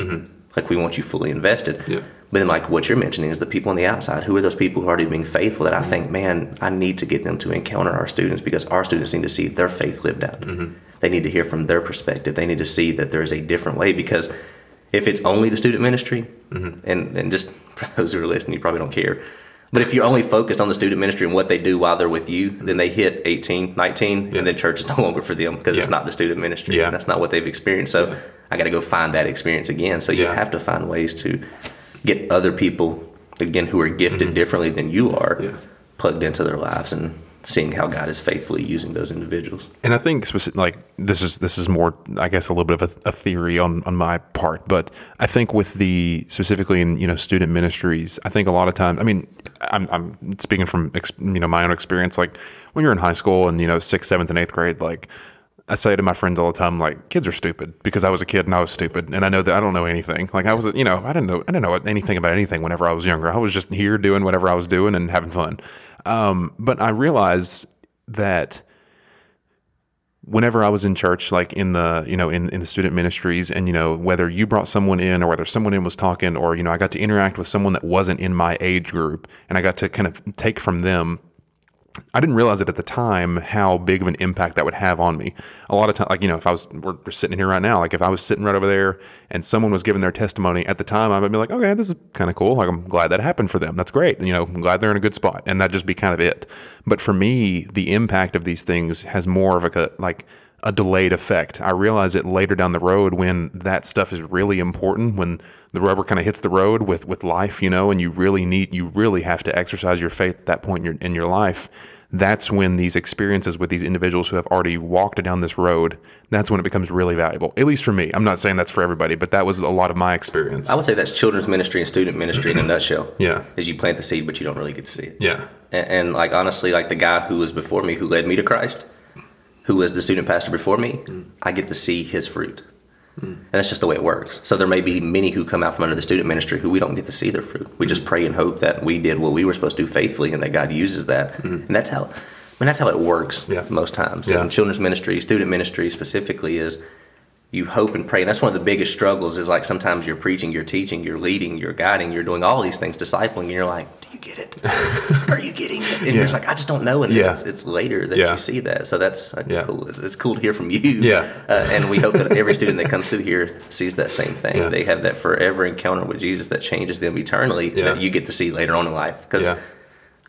Like we want you fully invested. Yeah. But then, like what you're mentioning is the people on the outside. Who are those people who are already being faithful? That I Mm-hmm. think, man, I need to get them to encounter our students because our students need to see their faith lived out. Mm-hmm. They need to hear from their perspective. They need to see that there is a different way. Because if it's only the student ministry, Mm-hmm. and and just for those who are listening, you probably don't care. But if you're only focused on the student ministry and what they do while they're with you, then they hit 18, 19, and then church is no longer for them because it's not the student ministry. Yeah. That's not what they've experienced. So I got to go find that experience again. So you Yeah. have to find ways to get other people, again, who are gifted differently than you are, Mm-hmm. Yeah. plugged into their lives and seeing how God is faithfully using those individuals. And I think speci- like this is this is more, I guess, a little bit of a, a theory on on my part, but I think with the specifically in you know student ministries, I think a lot of times, I mean, I'm, I'm speaking from ex, you know my own experience. Like when you're in high school and you know sixth, seventh, and eighth grade, like I say to my friends all the time, like kids are stupid because I was a kid and I was stupid, and I know that I don't know anything. Like I was, you know, I didn't know I didn't know anything about anything whenever I was younger. I was just here doing whatever I was doing and having fun. Um, but I realize that whenever I was in church, like in the you know in, in the student ministries, and you know whether you brought someone in or whether someone in was talking, or you know I got to interact with someone that wasn't in my age group, and I got to kind of take from them. I didn't realize it at the time how big of an impact that would have on me. A lot of time, like you know, if I was we're, we're sitting here right now, like if I was sitting right over there and someone was giving their testimony at the time, I would be like, okay, this is kind of cool. Like I'm glad that happened for them. That's great. You know, I'm glad they're in a good spot, and that just be kind of it. But for me, the impact of these things has more of a like a delayed effect. I realize it later down the road when that stuff is really important, when the rubber kind of hits the road with with life, you know, and you really need you really have to exercise your faith at that point in your in your life. That's when these experiences with these individuals who have already walked down this road, that's when it becomes really valuable. At least for me. I'm not saying that's for everybody, but that was a lot of my experience. I would say that's children's ministry and student ministry in a nutshell. Yeah. Is you plant the seed, but you don't really get to see it. Yeah. And, and like honestly, like the guy who was before me, who led me to Christ, who was the student pastor before me, mm. I get to see his fruit. And that's just the way it works. So there may be many who come out from under the student ministry who we don't get to see their fruit. We just pray and hope that we did what we were supposed to do faithfully and that God uses that. And that's how I mean that's how it works Yeah. most times. Yeah. And children's ministry, student ministry specifically is you hope and pray. And that's one of the biggest struggles is like sometimes you're preaching, you're teaching, you're leading, you're guiding, you're doing all these things, discipling, and you're like, Do you get it? Are you getting it? And you're just like, I just don't know. And Yeah. it's, it's later that Yeah. you see that. So that's uh, Yeah. cool. It's, it's cool to hear from you. Yeah. Uh, and we hope that every student that comes through here sees that same thing. Yeah. They have that forever encounter with Jesus that changes them eternally Yeah. that you get to see later on in life. Because Yeah.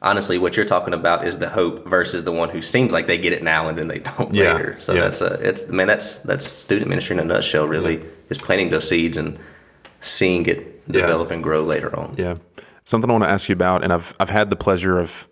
Honestly, what you're talking about is the hope versus the one who seems like they get it now and then they don't Yeah. later. So Yeah. that's uh, it's man, that's that's student ministry in a nutshell. Really, is planting those seeds and seeing it Yeah. develop and grow later on. Yeah. Something I want to ask you about, and I've I've had the pleasure of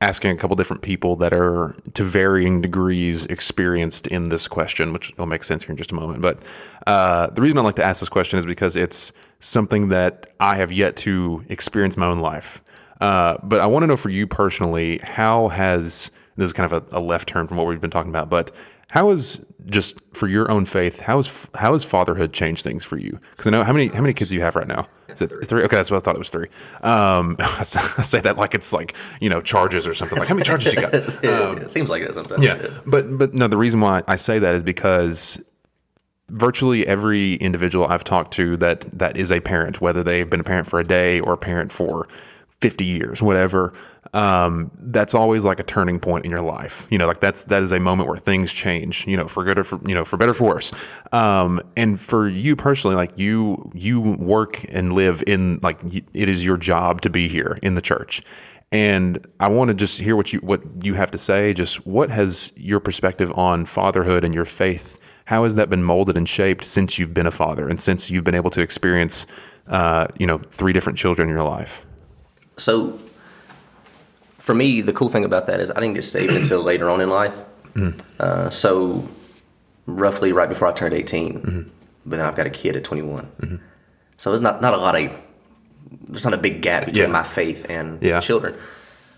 asking a couple different people that are to varying degrees experienced in this question, which will make sense here in just a moment. But uh, the reason I like to ask this question is because it's something that I have yet to experience in my own life. Uh, but I want to know for you personally, how has this is kind of a, a left turn from what we've been talking about, but how has just for your own faith, how has how has fatherhood changed things for you? Because I know how many how many kids do you have right now? Is it three? Okay, that's what I thought it was three. Um, I say that like it's like you know charges or something. Like how many charges you got? it seems like that sometimes. Yeah, but but no, the reason why I say that is because virtually every individual I've talked to that that is a parent, whether they've been a parent for a day or a parent for fifty years, whatever, um, that's always like a turning point in your life. You know, like that's that is a moment where things change. You know, for good or for you know for better or for worse. Um, and for you personally, like you you work and live in like it is your job to be here in the church. And I want to just hear what you what you have to say. Just what has your perspective on fatherhood and your faith? How has that been molded and shaped since you've been a father and since you've been able to experience, uh, you know, three different children in your life? So for me, the cool thing about that is I didn't get saved until later on in life. Uh, so roughly right before I turned 18, but then I've got a kid at 21. So there's not, not a lot of, there's not a big gap between Yeah. my faith and Yeah. children.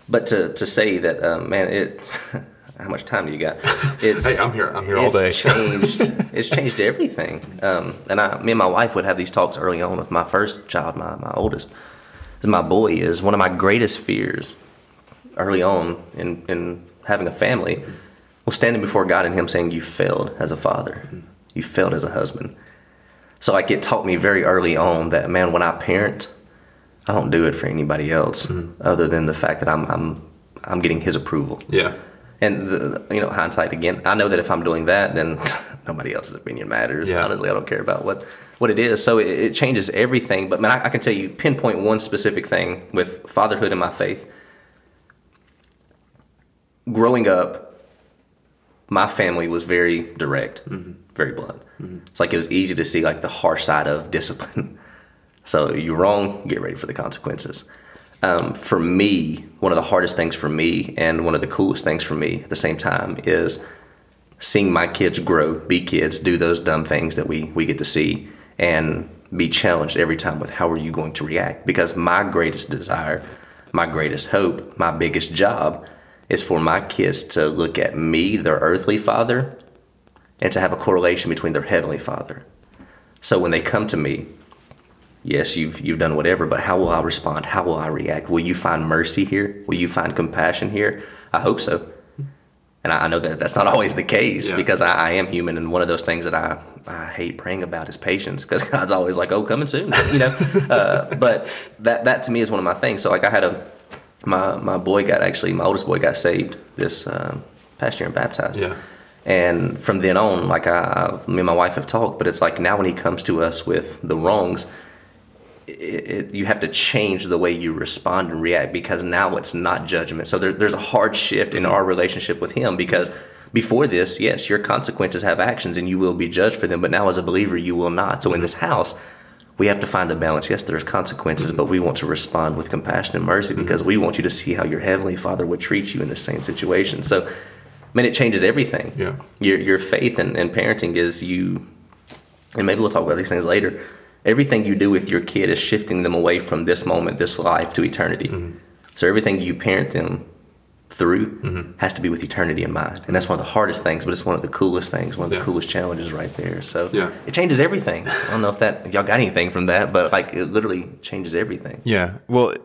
But to, to say that, um, man, it's, how much time do you got? It's, Hey, I'm here. I'm here all it's day. changed. It's changed everything. Um, and I, me and my wife would have these talks early on with my first child, my, my oldest. Is my boy is one of my greatest fears early on in, in having a family was standing before God and Him saying, "You failed as a father. You failed as a husband." So like it taught me very early on that man, when I parent, I don't do it for anybody else mm-hmm. other than the fact that I'm I'm I'm getting His approval. Yeah. And the, you know, hindsight again, I know that if I'm doing that, then nobody else's opinion matters. Yeah. Honestly, I don't care about what what it is. So it, it changes everything. But man, I, I can tell you, pinpoint one specific thing with fatherhood and my faith. Growing up, my family was very direct, mm-hmm. very blunt. Mm-hmm. It's like it was easy to see like the harsh side of discipline. So you're wrong, get ready for the consequences. Um, for me, one of the hardest things for me and one of the coolest things for me at the same time is seeing my kids grow, be kids, do those dumb things that we, we get to see, and be challenged every time with how are you going to react? Because my greatest desire, my greatest hope, my biggest job is for my kids to look at me, their earthly father, and to have a correlation between their heavenly father. So when they come to me, yes, you've you've done whatever, but how will I respond? How will I react? Will you find mercy here? Will you find compassion here? I hope so. And I I know that that's not always the case Yeah. because I, I am human, and one of those things that I, I hate praying about is patience because God's always like, "Oh, coming soon," you know. uh, but that that to me is one of my things. So like I had a my my boy got actually my oldest boy got saved this um, past year and baptized. Yeah. And from then on, like I, I, me and my wife have talked, but it's like now when he comes to us with the wrongs, it, it, you have to change the way you respond and react because now it's not judgment. So there, there's a hard shift in our relationship with him because before this, yes, your consequences have actions and you will be judged for them, but now as a believer, you will not. So in this house, we have to find the balance. Yes, there's consequences, but we want to respond with compassion and mercy mm-hmm. because we want you to see how your heavenly Father would treat you in the same situation. So, I mean, it changes everything. Yeah. Your your faith and, and parenting is you, and maybe we'll talk about these things later. Everything you do with your kid is shifting them away from this moment, this life, to eternity. Mm-hmm. So everything you parent them through mm-hmm. has to be with eternity in mind, and that's one of the hardest things, but it's one of the coolest things, one of the Yeah. coolest challenges right there. So Yeah. it changes everything. I don't know if that if y'all got anything from that, but like it literally changes everything. Yeah. Well,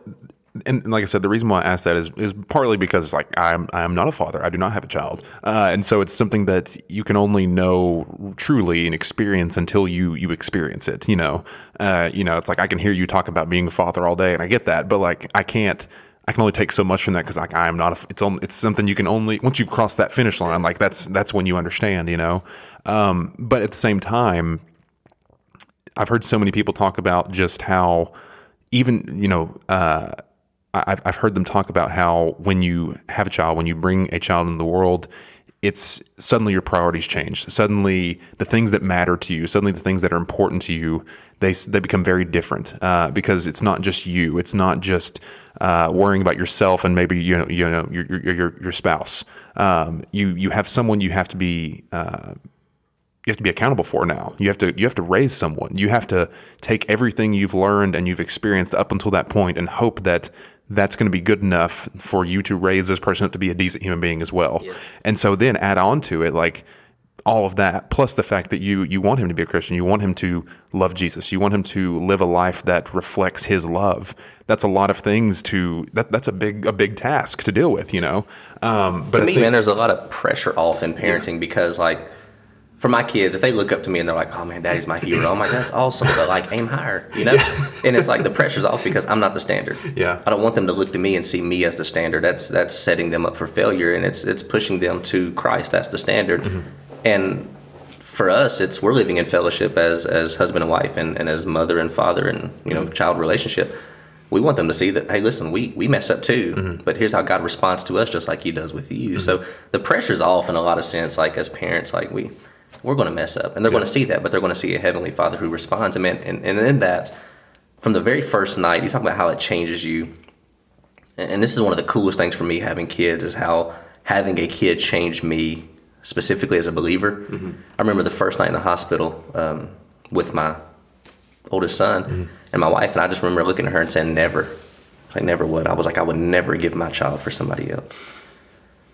and, and like I said, the reason why I asked that is is partly because it's like I'm I am not a father. I do not have a child, uh, and so it's something that you can only know truly and experience until you you experience it. You know, uh, you know, it's like I can hear you talk about being a father all day, and I get that, but like I can't. I can only take so much from that because like I am not. A, it's on. It's something you can only once you've crossed that finish line. Like that's that's when you understand. You know, um, but at the same time, I've heard so many people talk about just how even you know uh, I've I've heard them talk about how when you have a child, when you bring a child into the world, it's suddenly your priorities change. Suddenly, the things that matter to you, suddenly the things that are important to you, they they become very different uh, because it's not just you. It's not just uh, worrying about yourself and maybe you know you know your your your, your spouse. Um, you you have someone you have to be. Uh, you have to be accountable for now. You have to you have to raise someone. You have to take everything you've learned and you've experienced up until that point and hope that that's going to be good enough for you to raise this person up to be a decent human being as well. And so then add on to it like all of that plus the fact that you you want him to be a Christian, you want him to love Jesus, you want him to live a life that reflects his love. That's a lot of things to that that's a big a big task to deal with, you know. Um, but to me, think- man, there's a lot of pressure off in parenting because, like, for my kids, if they look up to me and they're like, "Oh man, Daddy's my hero," I'm like, "That's awesome," but like, aim higher, you know. and it's like the pressure's off because I'm not the standard. Yeah. I don't want them to look to me and see me as the standard. That's that's setting them up for failure, and it's it's pushing them to Christ. That's the standard, Mm-hmm. and for us, it's we're living in fellowship as as husband and wife, and, and as mother and father, and you know, child relationship. We want them to see that, hey, listen, we, we mess up too, Mm-hmm. but here's how God responds to us, just like He does with you. So the pressure's off in a lot of sense. Like as parents, like we we're going to mess up, and they're going to see that, but they're going to see a heavenly Father who responds. And man, and, and in that, from the very first night, you talk about how it changes you. And this is one of the coolest things for me having kids is how having a kid changed me specifically as a believer. I remember the first night in the hospital um, with my oldest son and my wife, and I just remember looking at her and saying, "Never, like never would." I was like, I would never give my child for somebody else.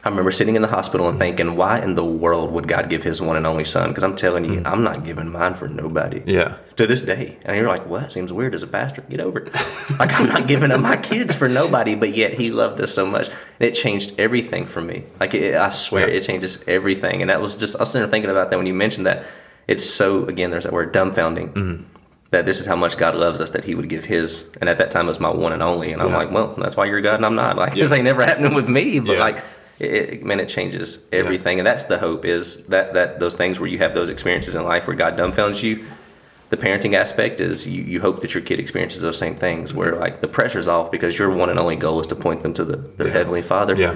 I remember sitting in the hospital and thinking, why in the world would God give His one and only Son? Because I'm telling you, hmm. I'm not giving mine for nobody yeah. to this day. And you're like, well, that seems weird as a pastor. Get over it. like, I'm not giving up my kids for nobody, but yet he loved us so much. And it changed everything for me. Like, it, I swear, Yeah. it changes everything. And that was just, I was sitting there thinking about that when you mentioned that. It's so, again, there's that word dumbfounding. Mm-hmm. That this is how much God loves us that He would give His, and at that time it was my one and only, and I'm like, well, that's why you're God and I'm not. Like this ain't never happening with me, but Yeah. like, it, it, man, it changes everything, and that's the hope is that that those things where you have those experiences in life where God dumbfounds you, the parenting aspect is you, you hope that your kid experiences those same things where like the pressure's off because your one and only goal is to point them to the their Yeah. heavenly father Yeah.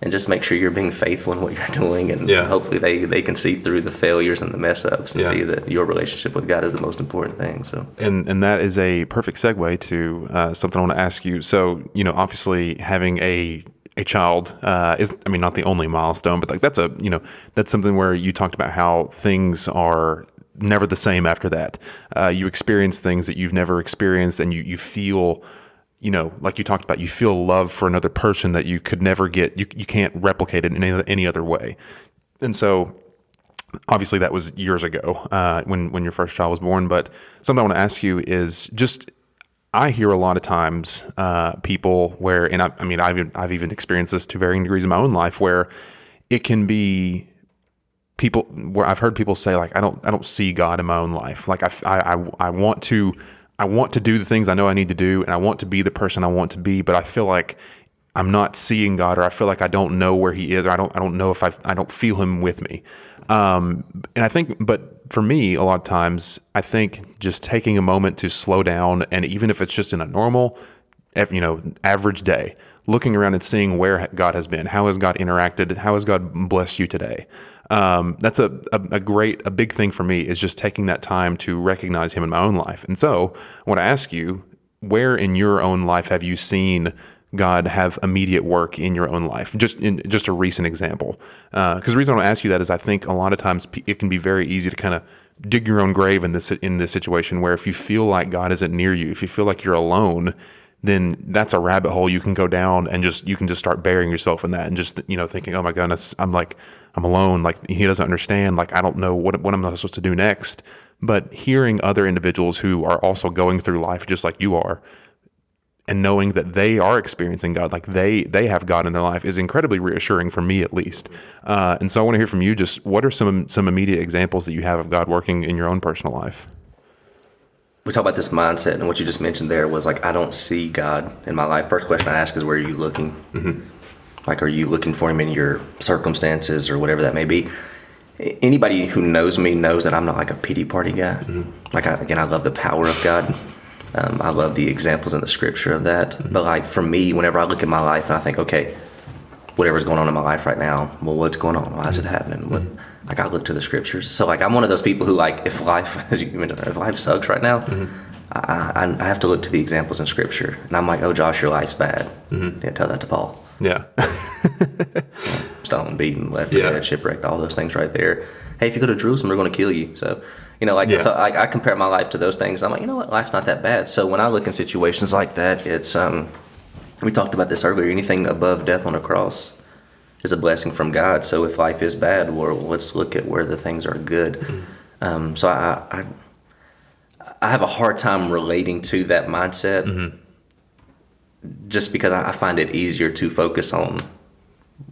and just make sure you're being faithful in what you're doing and Yeah. hopefully they, they can see through the failures and the mess ups and Yeah. see that your relationship with god is the most important thing so And and that is a perfect segue to uh, something I want to ask you. So you know, obviously having a a child uh, is, I mean, not the only milestone, but like that's a you know that's something where you talked about how things are never the same after that. Uh, you experience things that you've never experienced, and you you feel. You know, like you talked about, you feel love for another person that you could never get. You, you can't replicate it in any, any other way. And so, obviously that was years ago uh, when when your first child was born. But something I want to ask you is just I hear a lot of times uh, people where, and I, I mean I've I've even experienced this to varying degrees in my own life where it can be people where I've heard people say like I don't I don't see God in my own life. Like I I I want to I want to do the things I know I need to do and I want to be the person I want to be, but I feel like I'm not seeing God or I feel like I don't know where he is or I don't I don't know if I I don't feel him with me. Um, and I think but for me a lot of times I think just taking a moment to slow down and even if it's just in a normal you know average day looking around and seeing where God has been, how has God interacted, how has God blessed you today. Um, that's a, a, a, great, a big thing for me is just taking that time to recognize Him in my own life. And so I want to ask you, where in your own life have you seen God have immediate work in your own life? Just in just a recent example. Because uh, the reason I want to ask you that is I think a lot of times it can be very easy to kind of dig your own grave in this in this situation where if you feel like God isn't near you, if you feel like you're alone, then that's a rabbit hole you can go down and just you can just start burying yourself in that and just you know thinking oh my goodness i'm like i'm alone like he doesn't understand like i don't know what what i'm supposed to do next but hearing other individuals who are also going through life just like you are and knowing that they are experiencing god like they they have god in their life is incredibly reassuring for me at least. Uh, and so i want to hear from you just what are some some immediate examples that you have of god working in your own personal life? We talk about this mindset and what you just mentioned there was like i don't see god in my life. First question i ask is where are you looking? Mm-hmm. like are you looking for him in your circumstances or whatever that may be? Anybody who knows me knows that i'm not like a pity party guy. Mm-hmm. like I, again i love the power of god um, i love the examples in the scripture of that mm-hmm. but like for me whenever i look at my life and i think okay whatever's going on in my life right now well what's going on why is it happening what mm-hmm like I look to the scriptures. So like I'm one of those people who like if life as you mentioned if life sucks right now, mm-hmm. I, I, have to look to the examples in scripture, and I'm like, oh Josh, your life's bad. Mm-hmm. Yeah, tell that to Paul. Yeah. Stoned, beaten, left for yeah. dead, shipwrecked, all those things right there. Hey, if you go to Jerusalem, they're going to kill you. So, you know, like yeah. so I, I compare my life to those things. I'm like, you know what, life's not that bad. So when I look in situations like that, it's um, we talked about this earlier. Anything above death on a cross is a blessing from God. So if life is bad, well, let's look at where the things are good. Mm-hmm. Um, so I, I, I have a hard time relating to that mindset, mm-hmm. just because I find it easier to focus on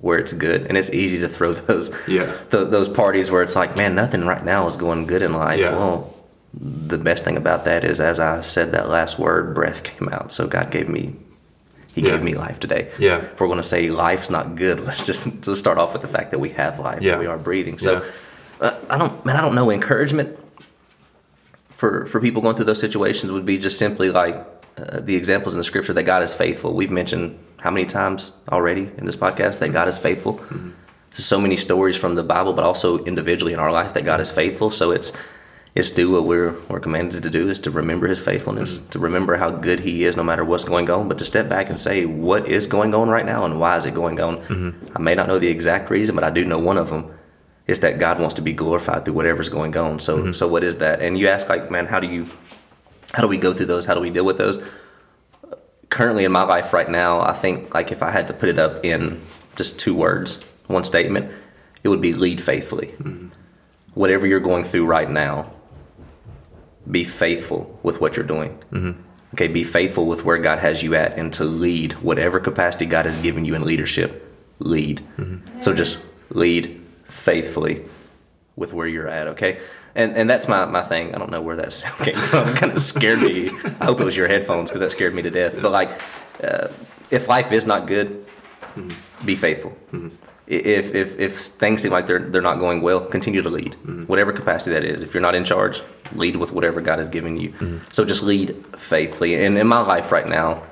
where it's good, and it's easy to throw those yeah th- those parties where it's like, man, nothing right now is going good in life. Yeah. Well, the best thing about that is, as I said that last word, breath came out. So God gave me he yeah. gave me life today. Yeah. If we're going to say life's not good, let's just let's start off with the fact that we have life, yeah. that we are breathing. So, yeah. uh, I don't, man, I don't know. Encouragement for for people going through those situations would be just simply like uh, the examples in the scripture that God is faithful. We've mentioned how many times already in this podcast that God is faithful. Mm-hmm. So many stories from the Bible, but also individually in our life that God is faithful. So it's it's do what we're, we're commanded to do is to remember his faithfulness mm-hmm. to remember how good he is no matter what's going on but to step back and say what is going on right now and why is it going on mm-hmm. i may not know the exact reason but i do know one of them is that god wants to be glorified through whatever's going on so mm-hmm. so what is that and you ask like man how do you how do we go through those how do we deal with those currently in my life right now i think like if i had to put it up in just two words one statement it would be lead faithfully mm-hmm. whatever you're going through right now be faithful with what you're doing. Mm-hmm. Okay, be faithful with where God has you at and to lead whatever capacity God has given you in leadership. Lead. Mm-hmm. So just lead faithfully with where you're at, okay? And and that's my, my thing. I don't know where that sound came from. It kind of scared me. I hope it was your headphones because that scared me to death. But like, uh, if life is not good, mm-hmm. be faithful. Mm-hmm if, if, if things seem like they're, they're not going well, continue to lead, mm-hmm. whatever capacity that is. If you're not in charge, lead with whatever God has given you. Mm-hmm. So just lead faithfully. And in my life right now,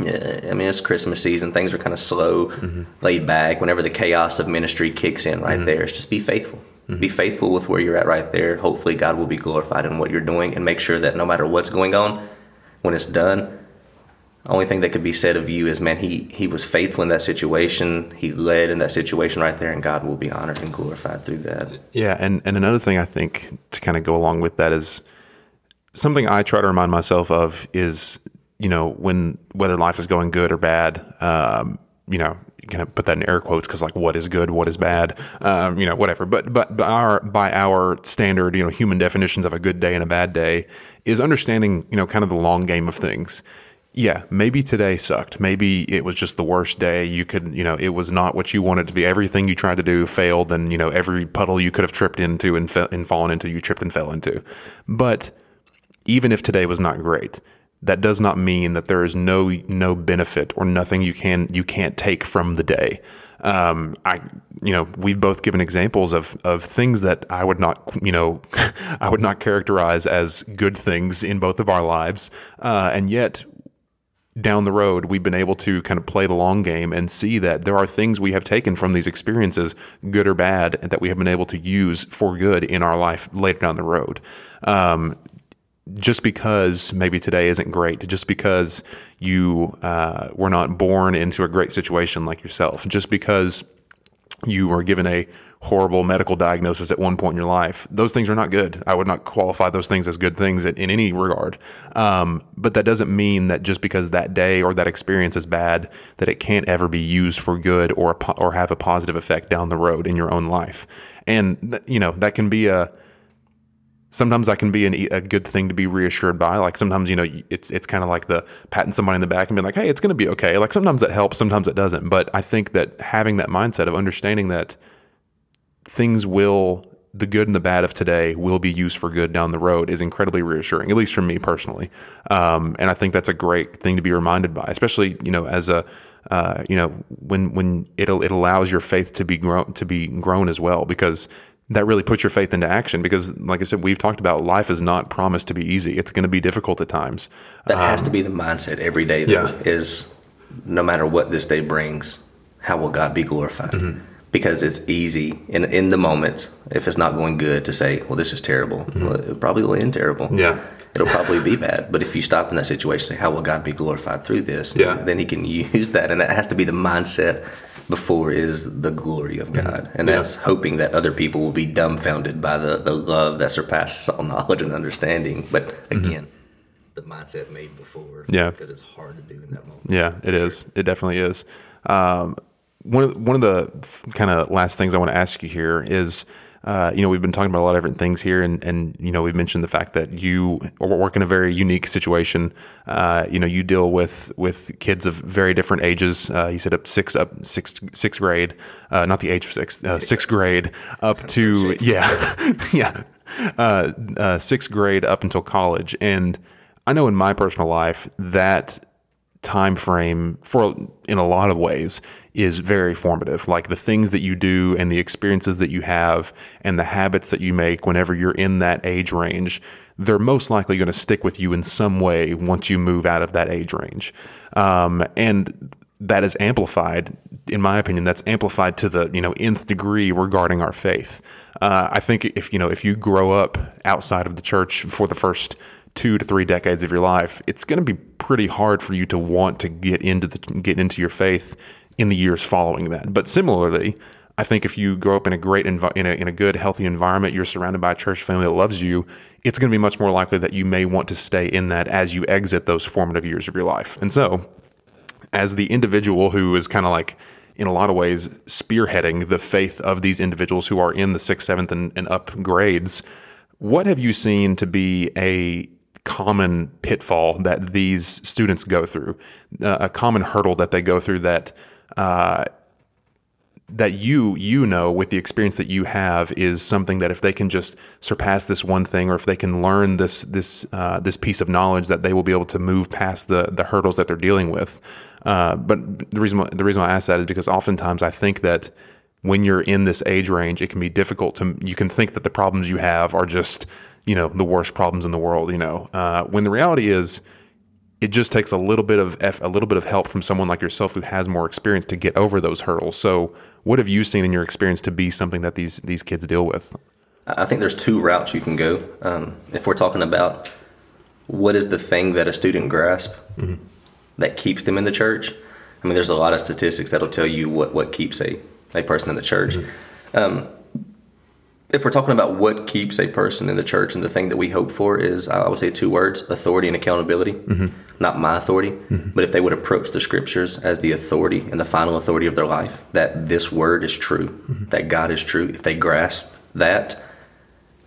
yeah, I mean, it's Christmas season. Things are kind of slow, mm-hmm. laid back. Whenever the chaos of ministry kicks in, right mm-hmm. there, it's just be faithful. Mm-hmm. Be faithful with where you're at right there. Hopefully, God will be glorified in what you're doing, and make sure that no matter what's going on, when it's done, only thing that could be said of you is, man, he he was faithful in that situation. He led in that situation right there, and God will be honored and glorified through that. Yeah, and and another thing I think to kind of go along with that is something I try to remind myself of is you know when whether life is going good or bad, um, you know, you can put that in air quotes because like what is good, what is bad, um, you know, whatever. But but by our by our standard, you know, human definitions of a good day and a bad day is understanding, you know, kind of the long game of things yeah, maybe today sucked. Maybe it was just the worst day. You could, you know, it was not what you wanted to be. Everything you tried to do failed, and you know, every puddle you could have tripped into and, fe- and fallen into, you tripped and fell into. But even if today was not great, that does not mean that there is no no benefit or nothing you can you can't take from the day. Um, I, you know, we've both given examples of of things that I would not, you know, I would not characterize as good things in both of our lives, uh, and yet down the road, we've been able to kind of play the long game and see that there are things we have taken from these experiences, good or bad, that we have been able to use for good in our life later down the road. Um, just because maybe today isn't great, just because you uh, were not born into a great situation like yourself, just because you were given a horrible medical diagnosis at one point in your life. Those things are not good. I would not qualify those things as good things in, in any regard. Um, but that doesn't mean that just because that day or that experience is bad, that it can't ever be used for good or or have a positive effect down the road in your own life. And you know that can be a sometimes that can be an, a good thing to be reassured by. Like sometimes, you know, it's it's kind of like the patting somebody in the back and being like, "Hey, it's going to be okay." Like sometimes that helps, sometimes it doesn't. But I think that having that mindset of understanding that things will the good and the bad of today will be used for good down the road is incredibly reassuring, at least for me personally. Um, and I think that's a great thing to be reminded by, especially you know as a uh, you know when when it it allows your faith to be grown to be grown as well because that really puts your faith into action because like i said we've talked about life is not promised to be easy. It's going to be difficult at times. That um, has to be the mindset every day though, yeah. is no matter what this day brings how will god be glorified? Mm-hmm. because it's easy in in the moment if it's not going good to say well this is terrible. Mm-hmm. well, it probably will end terrible. Yeah. It'll probably be bad. But if you stop in that situation say how will god be glorified through this? Yeah. then he can use that. And that has to be the mindset before is the glory of mm-hmm. God. And yeah. that's hoping that other people will be dumbfounded by the, the love that surpasses all knowledge and understanding. But mm-hmm. again, mm-hmm. the mindset made before. Yeah. Because it's hard to do in that moment. Yeah, it is. It definitely is. Um, one of, one of the kind of last things I want to ask you here is uh, you know, we've been talking about a lot of different things here, and and you know, we've mentioned the fact that you work in a very unique situation. Uh, you know, you deal with with kids of very different ages. Uh, you said up six up sixth sixth grade, uh, not the age of sixth, uh, sixth grade up to yeah, yeah, uh, sixth grade up until college, and I know in my personal life that time frame for in a lot of ways is very formative. Like the things that you do and the experiences that you have and the habits that you make whenever you're in that age range they're most likely going to stick with you in some way once you move out of that age range. Um, and that is amplified in my opinion that's amplified to the you know nth degree regarding our faith. Uh, i think if you know if you grow up outside of the church for the first two to three decades of your life, it's going to be pretty hard for you to want to get into the get into your faith in the years following that. But similarly, I think if you grow up in a great in a in a good healthy environment, you're surrounded by a church family that loves you. It's going to be much more likely that you may want to stay in that as you exit those formative years of your life. And so, as the individual who is kind of like in a lot of ways spearheading the faith of these individuals who are in the sixth, seventh, and, and up grades, what have you seen to be a common pitfall that these students go through, uh, a common hurdle that they go through that uh, that you you know with the experience that you have is something that if they can just surpass this one thing or if they can learn this this uh, this piece of knowledge that they will be able to move past the the hurdles that they're dealing with. Uh, but the reason the reason I ask that is because oftentimes I think that when you're in this age range, it can be difficult to you can think that the problems you have are just you know the worst problems in the world you know uh, when the reality is it just takes a little bit of a little bit of help from someone like yourself who has more experience to get over those hurdles so what have you seen in your experience to be something that these these kids deal with i think there's two routes you can go um, if we're talking about what is the thing that a student grasp mm-hmm. that keeps them in the church i mean there's a lot of statistics that'll tell you what what keeps a, a person in the church mm-hmm. um, if we're talking about what keeps a person in the church and the thing that we hope for is i would say two words authority and accountability mm-hmm. not my authority mm-hmm. but if they would approach the scriptures as the authority and the final authority of their life that this word is true mm-hmm. that god is true if they grasp that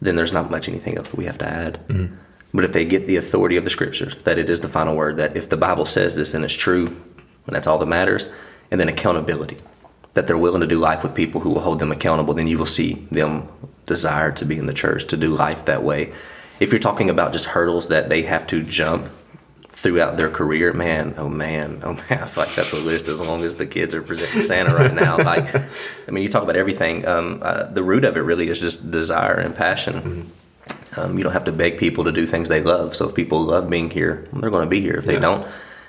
then there's not much anything else that we have to add mm-hmm. But if they get the authority of the scriptures, that it is the final word, that if the Bible says this, then it's true, and that's all that matters. And then accountability, that they're willing to do life with people who will hold them accountable, then you will see them desire to be in the church, to do life that way. If you're talking about just hurdles that they have to jump throughout their career, man, oh man, oh man, I feel like that's a list as long as the kids are presenting Santa right now. Like, I mean, you talk about everything. Um, uh, the root of it really is just desire and passion. Mm-hmm. Um, you don't have to beg people to do things they love. So if people love being here, they're going to be here. If they don't,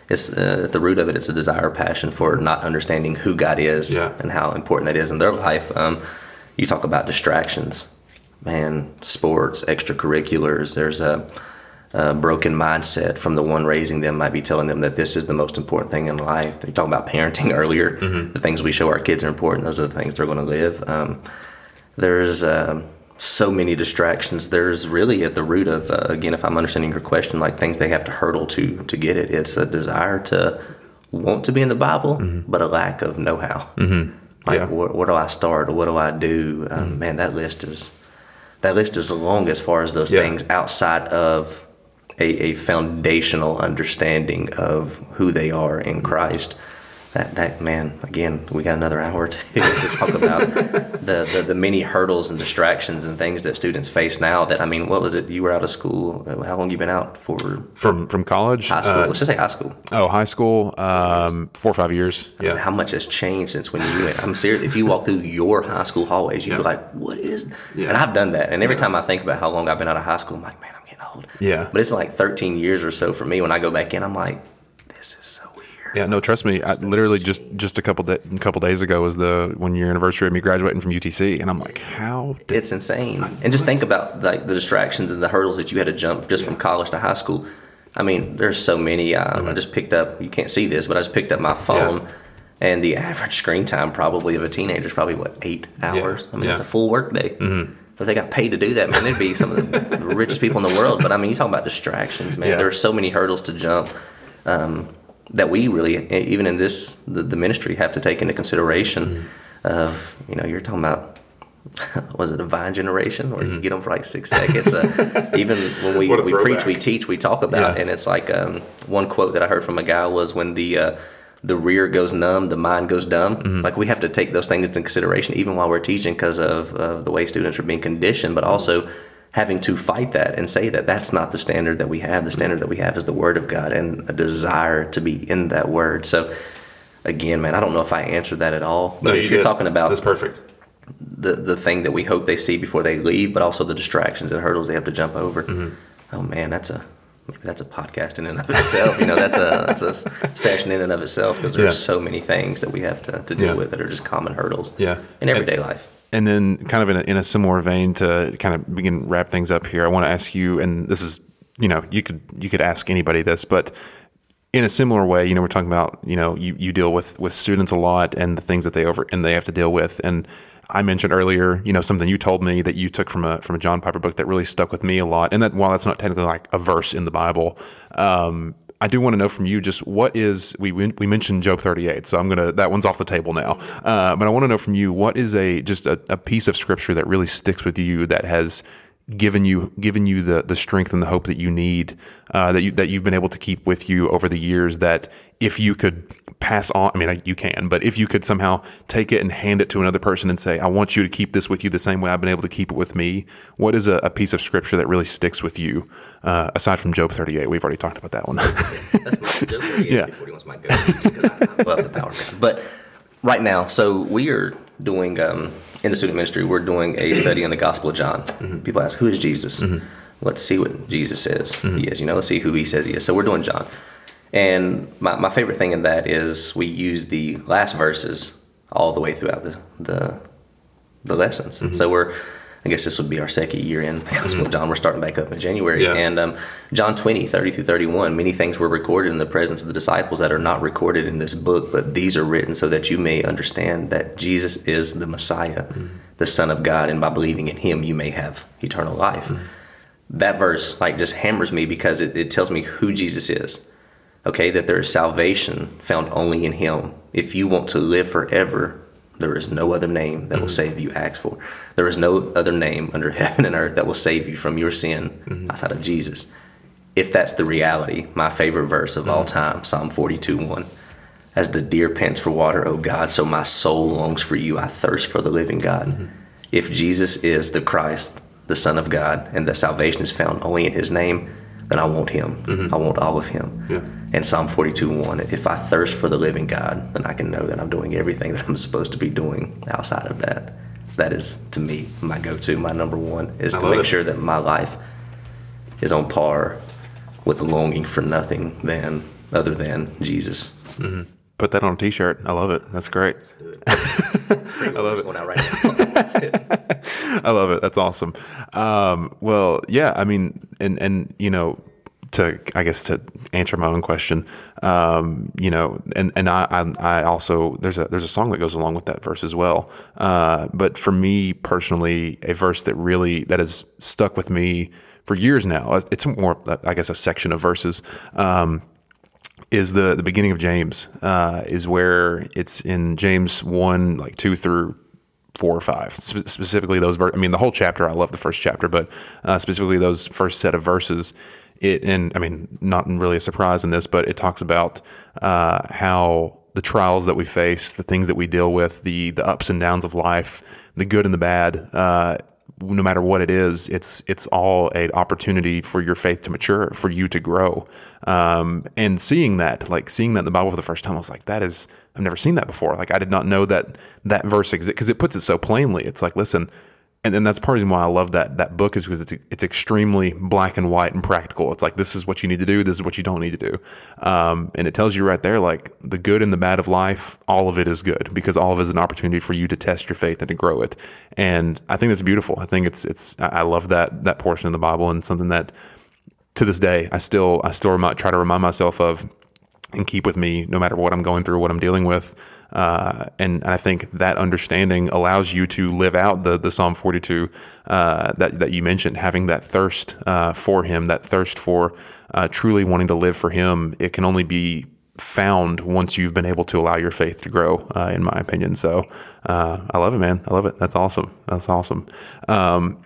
it's uh, at the root of it. It's a desire, passion for not understanding who God is yeah. and how important that is in their life. Um, you talk about distractions, man, sports, extracurriculars. There's a uh, broken mindset from the one raising them might be telling them that this is the most important thing in life. They talk about parenting earlier. Mm-hmm. The things we show our kids are important. Those are the things they're going to live. Um, there's uh, so many distractions. There's really at the root of uh, again, if I'm understanding your question, like things they have to hurdle to to get it. It's a desire to want to be in the Bible, mm-hmm. but a lack of know-how. Mm-hmm. Like, yeah. where, where, do I start? What do I do? Um, mm-hmm. man, that list is that list is long as far as those yeah. things outside of a, a foundational understanding of who they are in Christ that, that man again we got another hour to, to talk about the, the, the many hurdles and distractions and things that students face now that i mean what was it? You were out of school. How long you been out for? From from college? High school. Uh, let's just say high school. oh high school um, four or five years yeah I mean, how much has changed since when you went? I'm serious. If you walk through your high school hallways you'd yeah. be like what is yeah. and i've done that. And every yeah. time i think about how long i've been out of high school i'm like man i'm getting old. Yeah. But it's been like 13 years or so for me. When i go back in i'm like this is so yeah, no, trust me. I literally just just a couple de- a couple days ago was the one year anniversary of me graduating from UTC, and I'm like, how? it's insane. and just think about like the distractions and the hurdles that you had to jump just from college to high school. I mean, there's so many. Um, mm-hmm. I just picked up. You can't see this, but I just picked up my phone. Yeah. And the average screen time probably of a teenager is probably what eight hours. Yeah. I mean, yeah. it's a full work day. Mm-hmm. If they got paid to do that, man, they'd be some of the richest people in the world. But I mean, you talk about distractions, man. There are so many hurdles to jump. Um, that we really, even in this, the, the ministry, have to take into consideration. Mm-hmm. Of you know, you're talking about was it a vine generation where mm-hmm. you get them for like six seconds? Uh, even when we, we preach, we teach, we talk about, yeah. and it's like um, one quote that I heard from a guy was when the uh, the rear goes numb, the mind goes dumb. Mm-hmm. Like we have to take those things into consideration even while we're teaching because of, of the way students are being conditioned, but also having to fight that and say that that's not the standard that we have. The standard that we have is the Word of God and a desire to be in that Word. So, again, man, I don't know if I answered that at all. But no, you if you're did. talking about that's perfect. The the thing that we hope they see before they leave, but also the distractions and hurdles they have to jump over. Mm-hmm. Oh man, that's a maybe that's a podcast in and of itself. you know, that's a that's a session in and of itself because there's yeah. so many things that we have to, to deal yeah. with that are just common hurdles. Yeah. in everyday and, life. And then, kind of in a, in a similar vein, to kind of begin wrap things up here, I want to ask you, and this is, you know, you could you could ask anybody this, but in a similar way, you know, we're talking about, you know, you, you deal with with students a lot and the things that they over and they have to deal with, and I mentioned earlier, you know, something you told me that you took from a from a John Piper book that really stuck with me a lot, and that while that's not technically like a verse in the Bible, um, I do want to know from you just what is we we mentioned Job 38, so I'm gonna that one's off the table now. Uh, but I want to know from you what is a just a, a piece of scripture that really sticks with you that has given you given you the the strength and the hope that you need uh, that you that you've been able to keep with you over the years. That if you could pass on, I mean, you can, but if you could somehow take it and hand it to another person and say, "I want you to keep this with you the same way I've been able to keep it with me," what is a, a piece of scripture that really sticks with you uh, aside from Job 38? We've already talked about that one. That's my Job 38. Yeah, my go because I, I love the power man. But right now, so we are doing. Um, in the student ministry, we're doing a study on the Gospel of John. Mm-hmm. People ask, "Who is Jesus?" Mm-hmm. Let's see what Jesus says mm-hmm. he is. You know, let's see who he says he is. So we're doing John, and my, my favorite thing in that is we use the last verses all the way throughout the the, the lessons. Mm-hmm. So we're I guess this would be our second year in the Gospel mm-hmm. of John. We're starting back up in January. Yeah. And um, John 20, 30 through 31, many things were recorded in the presence of the disciples that are not recorded in this book, but these are written so that you may understand that Jesus is the Messiah, mm-hmm. the Son of God, and by believing in him, you may have eternal life. Mm-hmm. That verse like just hammers me because it, it tells me who Jesus is. Okay, that there is salvation found only in him. If you want to live forever, there is no other name that mm-hmm. will save you, ask for. There is no other name under heaven and earth that will save you from your sin mm-hmm. outside of Jesus. if that's the reality, my favorite verse of Mm-hmm. all time, Psalm 42 1. As the deer pants for water, O God, so my soul longs for you. I thirst for the living God. Mm-hmm. If Jesus is the Christ, the Son of God, and that salvation is found only in his name, then I want him. I want all of him. Mm-hmm. Yeah. And Psalm 42 1, if I thirst for the living God, then I can know that I'm doing everything that I'm supposed to be doing outside of that. That is, to me, my go to, my number one, is I to make it. sure that my life is on par with longing for nothing than other than Jesus. Put that on a t-shirt. I love it. That's great. I love it. Right it. I love it. That's awesome. Um, well, yeah, I mean, and and you know, to I guess to answer my own question, um, you know, and and I, I I also there's a there's a song that goes along with that verse as well. Uh, but for me personally, a verse that really that has stuck with me for years now. It's more, I guess, a section of verses. Um, is the the beginning of James uh, is where it's in James one like two through four or five. Spe- specifically those ver- I mean the whole chapter I love the first chapter but uh, specifically those first set of verses it and I mean not really a surprise in this but it talks about uh, how the trials that we face the things that we deal with the the ups and downs of life the good and the bad uh, no matter what it is, it's it's all an opportunity for your faith to mature, for you to grow. Um, and seeing that, like seeing that in the Bible for the first time, I was like, that is I've never seen that before. Like I did not know that that verse exists because it puts it so plainly. It's like, listen, and, and that's part of the reason why I love that that book is because it's it's extremely black and white and practical. It's like this is what you need to do, this is what you don't need to do, um, and it tells you right there like the good and the bad of life. All of it is good because all of it is an opportunity for you to test your faith and to grow it. And I think that's beautiful. I think it's it's I love that that portion of the Bible and something that to this day I still I still remi- try to remind myself of and keep with me no matter what I'm going through, what I'm dealing with. Uh, and I think that understanding allows you to live out the the Psalm 42 uh, that that you mentioned, having that thirst uh, for Him, that thirst for uh, truly wanting to live for Him. It can only be found once you've been able to allow your faith to grow, uh, in my opinion. So uh, I love it, man. I love it. That's awesome. That's awesome. Um,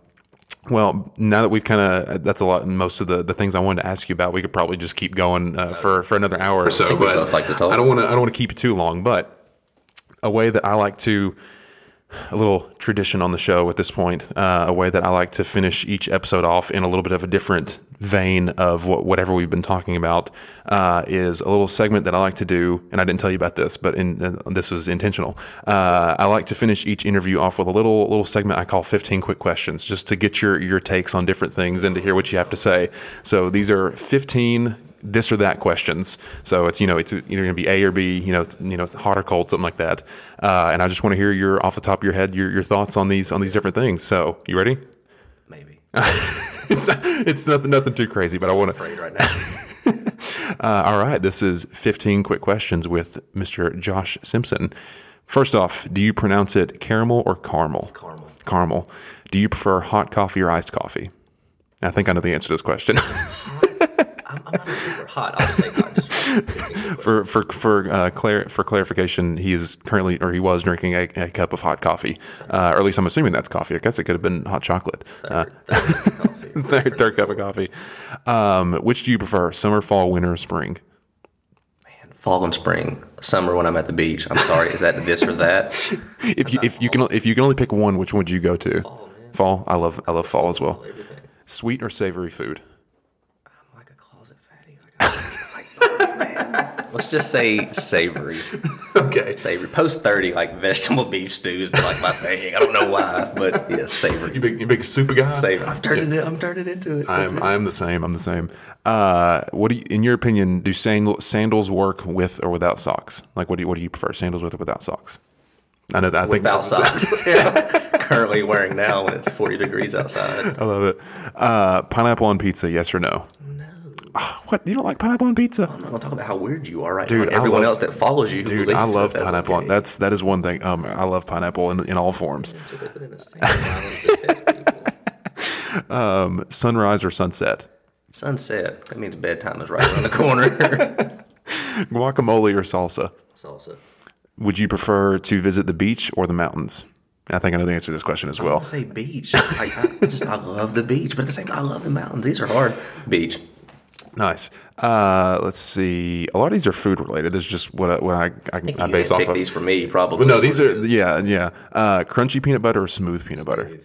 well, now that we've kind of, that's a lot, most of the, the things I wanted to ask you about, we could probably just keep going uh, for, for another hour or so. But like. I don't want to, I don't want to keep it too long, but a way that I like to, a little tradition on the show at this point, uh, a way that I like to finish each episode off in a little bit of a different vein of what, whatever we've been talking about uh, is a little segment that I like to do. And I didn't tell you about this, but in, uh, this was intentional. Uh, I like to finish each interview off with a little little segment I call 15 quick questions, just to get your your takes on different things and to hear what you have to say. So these are 15 this or that questions. So it's you know it's either going to be A or B, you know, you know, hot or cold, something like that. Uh, and I just want to hear your off the top of your head your, your thoughts on these on these different things. So you ready? Maybe. it's not, it's nothing nothing too crazy, but I want to. Afraid right now. Uh, all right, this is 15 quick questions with Mr. Josh Simpson. First off, do you pronounce it caramel or caramel? Caramel. Caramel. Do you prefer hot coffee or iced coffee? I think I know the answer to this question. I'm, I'm not super hot. I'll say. Just for for for uh, clar- for clarification, he is currently or he was drinking a, a cup of hot coffee, uh, or at least I'm assuming that's coffee. I guess it could have been hot chocolate. Uh, coffee. third, third cup of coffee. Um, which do you prefer, summer, fall, winter, or spring? Fall and spring. Summer when I'm at the beach. I'm sorry. Is that this or that? If you if you can if you can only pick one, which one would you go to? Fall. Fall. I love I love fall as well. Sweet or savory food? I'm like a closet fatty. Like, I like both, man. Let's just say savory. Okay. Savory. Post 30, like vegetable beef stews, but like my thing. I don't know why, but yeah, savory. You big you big super guy. Savory. I'm turning it. I'm turning into it. That's I'm it. I'm the same. I'm the same. Uh, what do you, in your opinion, do sandal, sandals work with or without socks? Like, what do you, what do you prefer, sandals with or without socks? I know that. I think Without socks. yeah. Currently wearing now when it's 40 degrees outside. I love it. Uh, pineapple on pizza, yes or no? What you don't like pineapple on pizza? I'm not gonna talk about how weird you are right Dude, now. Everyone love- else that follows you, Dude, I love that's pineapple. okay. That's that is one thing. Um, I love pineapple in, in all forms. So they put in a single island to test people. Um, sunrise or sunset? Sunset. That means bedtime is right around the corner. Guacamole or salsa? Salsa. Would you prefer to visit the beach or the mountains? I think I know the answer to this question as well. I say beach. Like, I just I love the beach, but at the same time I love the mountains. These are hard. Beach. Nice. Uh, let's see. A lot of these are food related. This is just what I, what I, I, I, You base off of. these for me, probably. no, these are yeah, yeah. Uh, crunchy peanut butter or smooth peanut butter.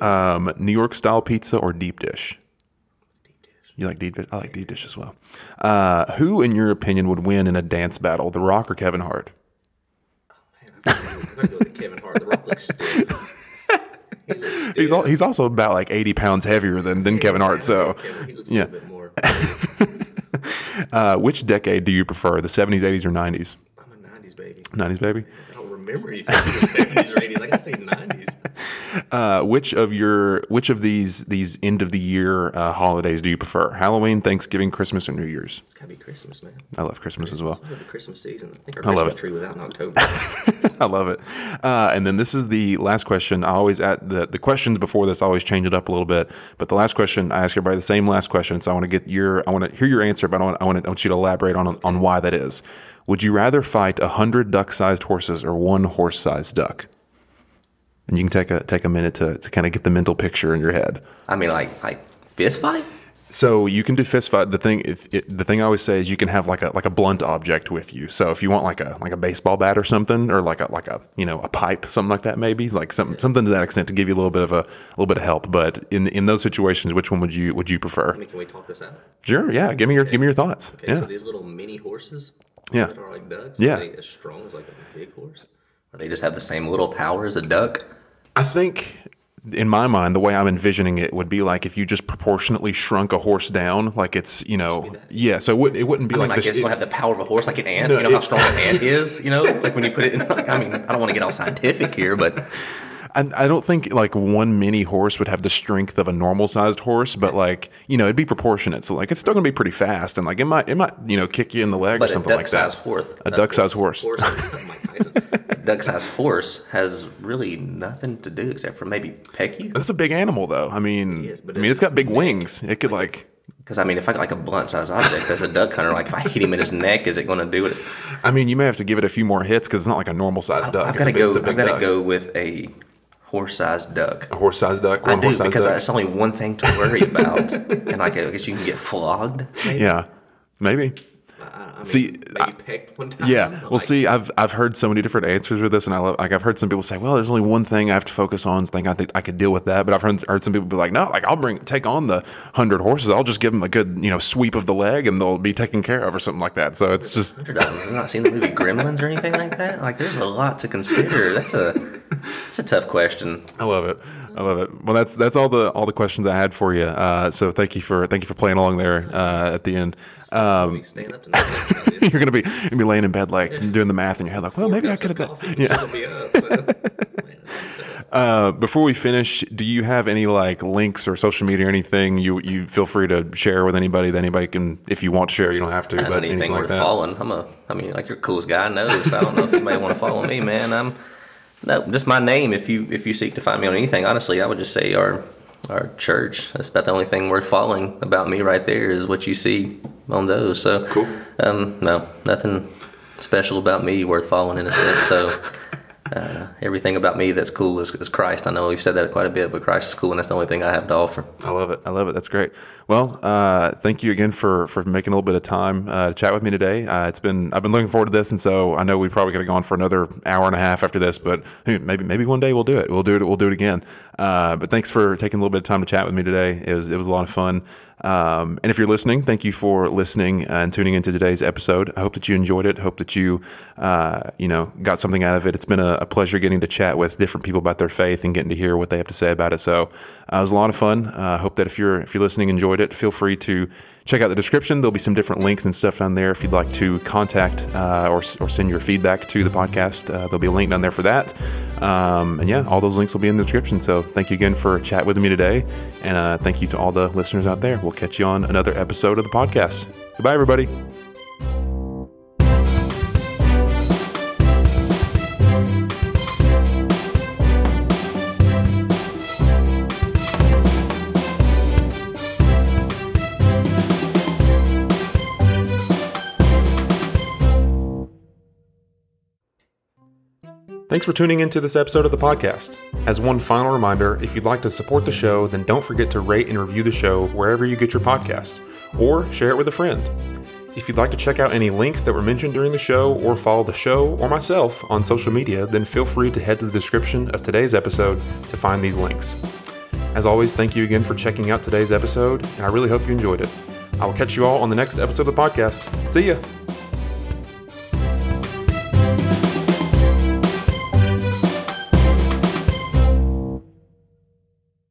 Um, New York style pizza or deep dish. You like deep dish? I like deep dish as well. Uh, who, in your opinion, would win in a dance battle, The Rock or Kevin Hart? I'm gonna go with Kevin Hart. The Rock looks stiff. He. He's al- he's also about like eighty pounds heavier than, than Kevin Hart. So, Kevin, he looks yeah. A little bit more. uh, which decade do you prefer, the seventies, eighties, or nineties? I'm a '90s baby. Nineties, baby. I don't remember anything the '70s or '80s. I gotta say '90s. Uh, which of your which of these these end of the year uh, holidays do you prefer? Halloween, Thanksgiving, Christmas, or New Year's? It's gotta be Christmas, man. I love Christmas as well. I love the Christmas season. I think our love Christmas it. tree was out in October. I love it. Uh, and then this is the last question. I always at the the questions before this I always change it up a little bit. But the last question I ask everybody the same last question. So I want to get your I want to hear your answer, but I want I want, to, I want you to elaborate on on why that is. Would you rather fight a hundred duck-sized horses or one horse-sized duck? And you can take a take a minute to, to kind of get the mental picture in your head. I mean, like like fist fight. So you can do fist fight. The thing, if it, the thing I always say is you can have like a like a blunt object with you. So if you want like a like a baseball bat or something, or like a like a you know a pipe, something like that, maybe like some something to that extent to give you a little bit of a, a little bit of help. But in in those situations, which one would you would you prefer? I mean, can we talk this out? Sure, yeah. Give me your give me your thoughts. Okay, Yeah, so these little mini horses Yeah. that are like ducks, Yeah. are they as strong as like a big horse? Or they just have the same little power as a duck? I think. In my mind, the way I'm envisioning it would be like if you just proportionately shrunk a horse down, like it's you know, yeah. So it, would, it wouldn't be I mean, like like this. it's gonna have the power of a horse, like an ant. No, you know how strong an ant is. You know, like when you put it in. Like, I mean, I don't want to get all scientific here, but I, I don't think like one mini horse would have the strength of a normal sized horse, but like you know it'd be proportionate. So like it's still gonna be pretty fast, and like it might it might you know kick you in the leg or but a something like that. horse, A duck-sized horse. horse. A duck-sized horse has really nothing to do except for maybe peck you. That's a big animal though. I mean, is, I mean it's got big neck. wings. It could like. Because I mean, if I got like a blunt-sized object as a duck hunter, like if I hit him in his neck, is it going to do it? I mean, you may have to give it a few more hits because it's not like a normal sized duck. I've got to go. I've got to go with a horse-sized duck. A horse sized duck. I do because duck. that's only one thing to worry about, and like I guess you can get flogged. Maybe. yeah, maybe. I mean, See, maybe pecked one time. Yeah. Well, like, see, I've I've heard so many different answers with this, and I love like I've heard some people say, "Well, there's only one thing I have to focus on. I think I think I could deal with that." But I've heard, heard some people be like, "No, like I'll bring take on the hundred horses. I'll just give them a good you know sweep of the leg, and they'll be taken care of or something like that." So it's just Hundred dollars. I've not seen the movie Gremlins or anything like that. Like, there's a lot to consider. That's a that's a tough question. I love it. I love it. Well, that's that's all the all the questions I had for you. Uh, so thank you for thank you for playing along there uh, at the end. Um, Stand up tonight. you're gonna be gonna be laying in bed like doing the math in your head, like, well, maybe I could have been. Yeah. Uh, before we finish, do you have any like links or social media or anything you you feel free to share with anybody that anybody can if you want to share, you don't have to, but anything, anything like worth that. following. I'm a. I mean, like you're the coolest guy I know. So I don't know if you may want to follow me, man. I'm. No, just my name. If you if you seek to find me on anything, honestly, I would just say our our church. That's about the only thing worth following about me right there is what you see on those. So Cool. Um, no, nothing special about me worth following in a sense. So. Uh, everything about me that's cool is, is Christ. I know we've said that quite a bit, but Christ is cool, and that's the only thing I have to offer. I love it. I love it. That's great. Well, uh, thank you again for for making a little bit of time uh, to chat with me today. Uh, it's been I've been looking forward to this, and so I know we probably could have gone for another hour and a half after this, but maybe maybe one day we'll do it. We'll do it. We'll do it again. Uh, but thanks for taking a little bit of time to chat with me today. It was it was a lot of fun. Um, and if you're listening, thank you for listening and tuning into today's episode. I hope that you enjoyed it. Hope that you, uh, you know, got something out of it. It's been a, a pleasure getting to chat with different people about their faith and getting to hear what they have to say about it. So uh, it was a lot of fun. I uh, hope that if you're if you're listening, enjoyed it. Feel free to check out the description. There'll be some different links and stuff down there if you'd like to contact uh, or, or send your feedback to the podcast. Uh, there'll be a link down there for that. Um, and yeah, all those links will be in the description. So thank you again for chat with me today. And uh, thank you to all the listeners out there. We'll catch you on another episode of the podcast. Goodbye, everybody. Thanks for tuning into this episode of the podcast. As one final reminder, if you'd like to support the show, then don't forget to rate and review the show wherever you get your podcast, or share it with a friend. If you'd like to check out any links that were mentioned during the show, or follow the show or myself on social media, then feel free to head to the description of today's episode to find these links. As always, thank you again for checking out today's episode, and I really hope you enjoyed it. I will catch you all on the next episode of the podcast. See ya!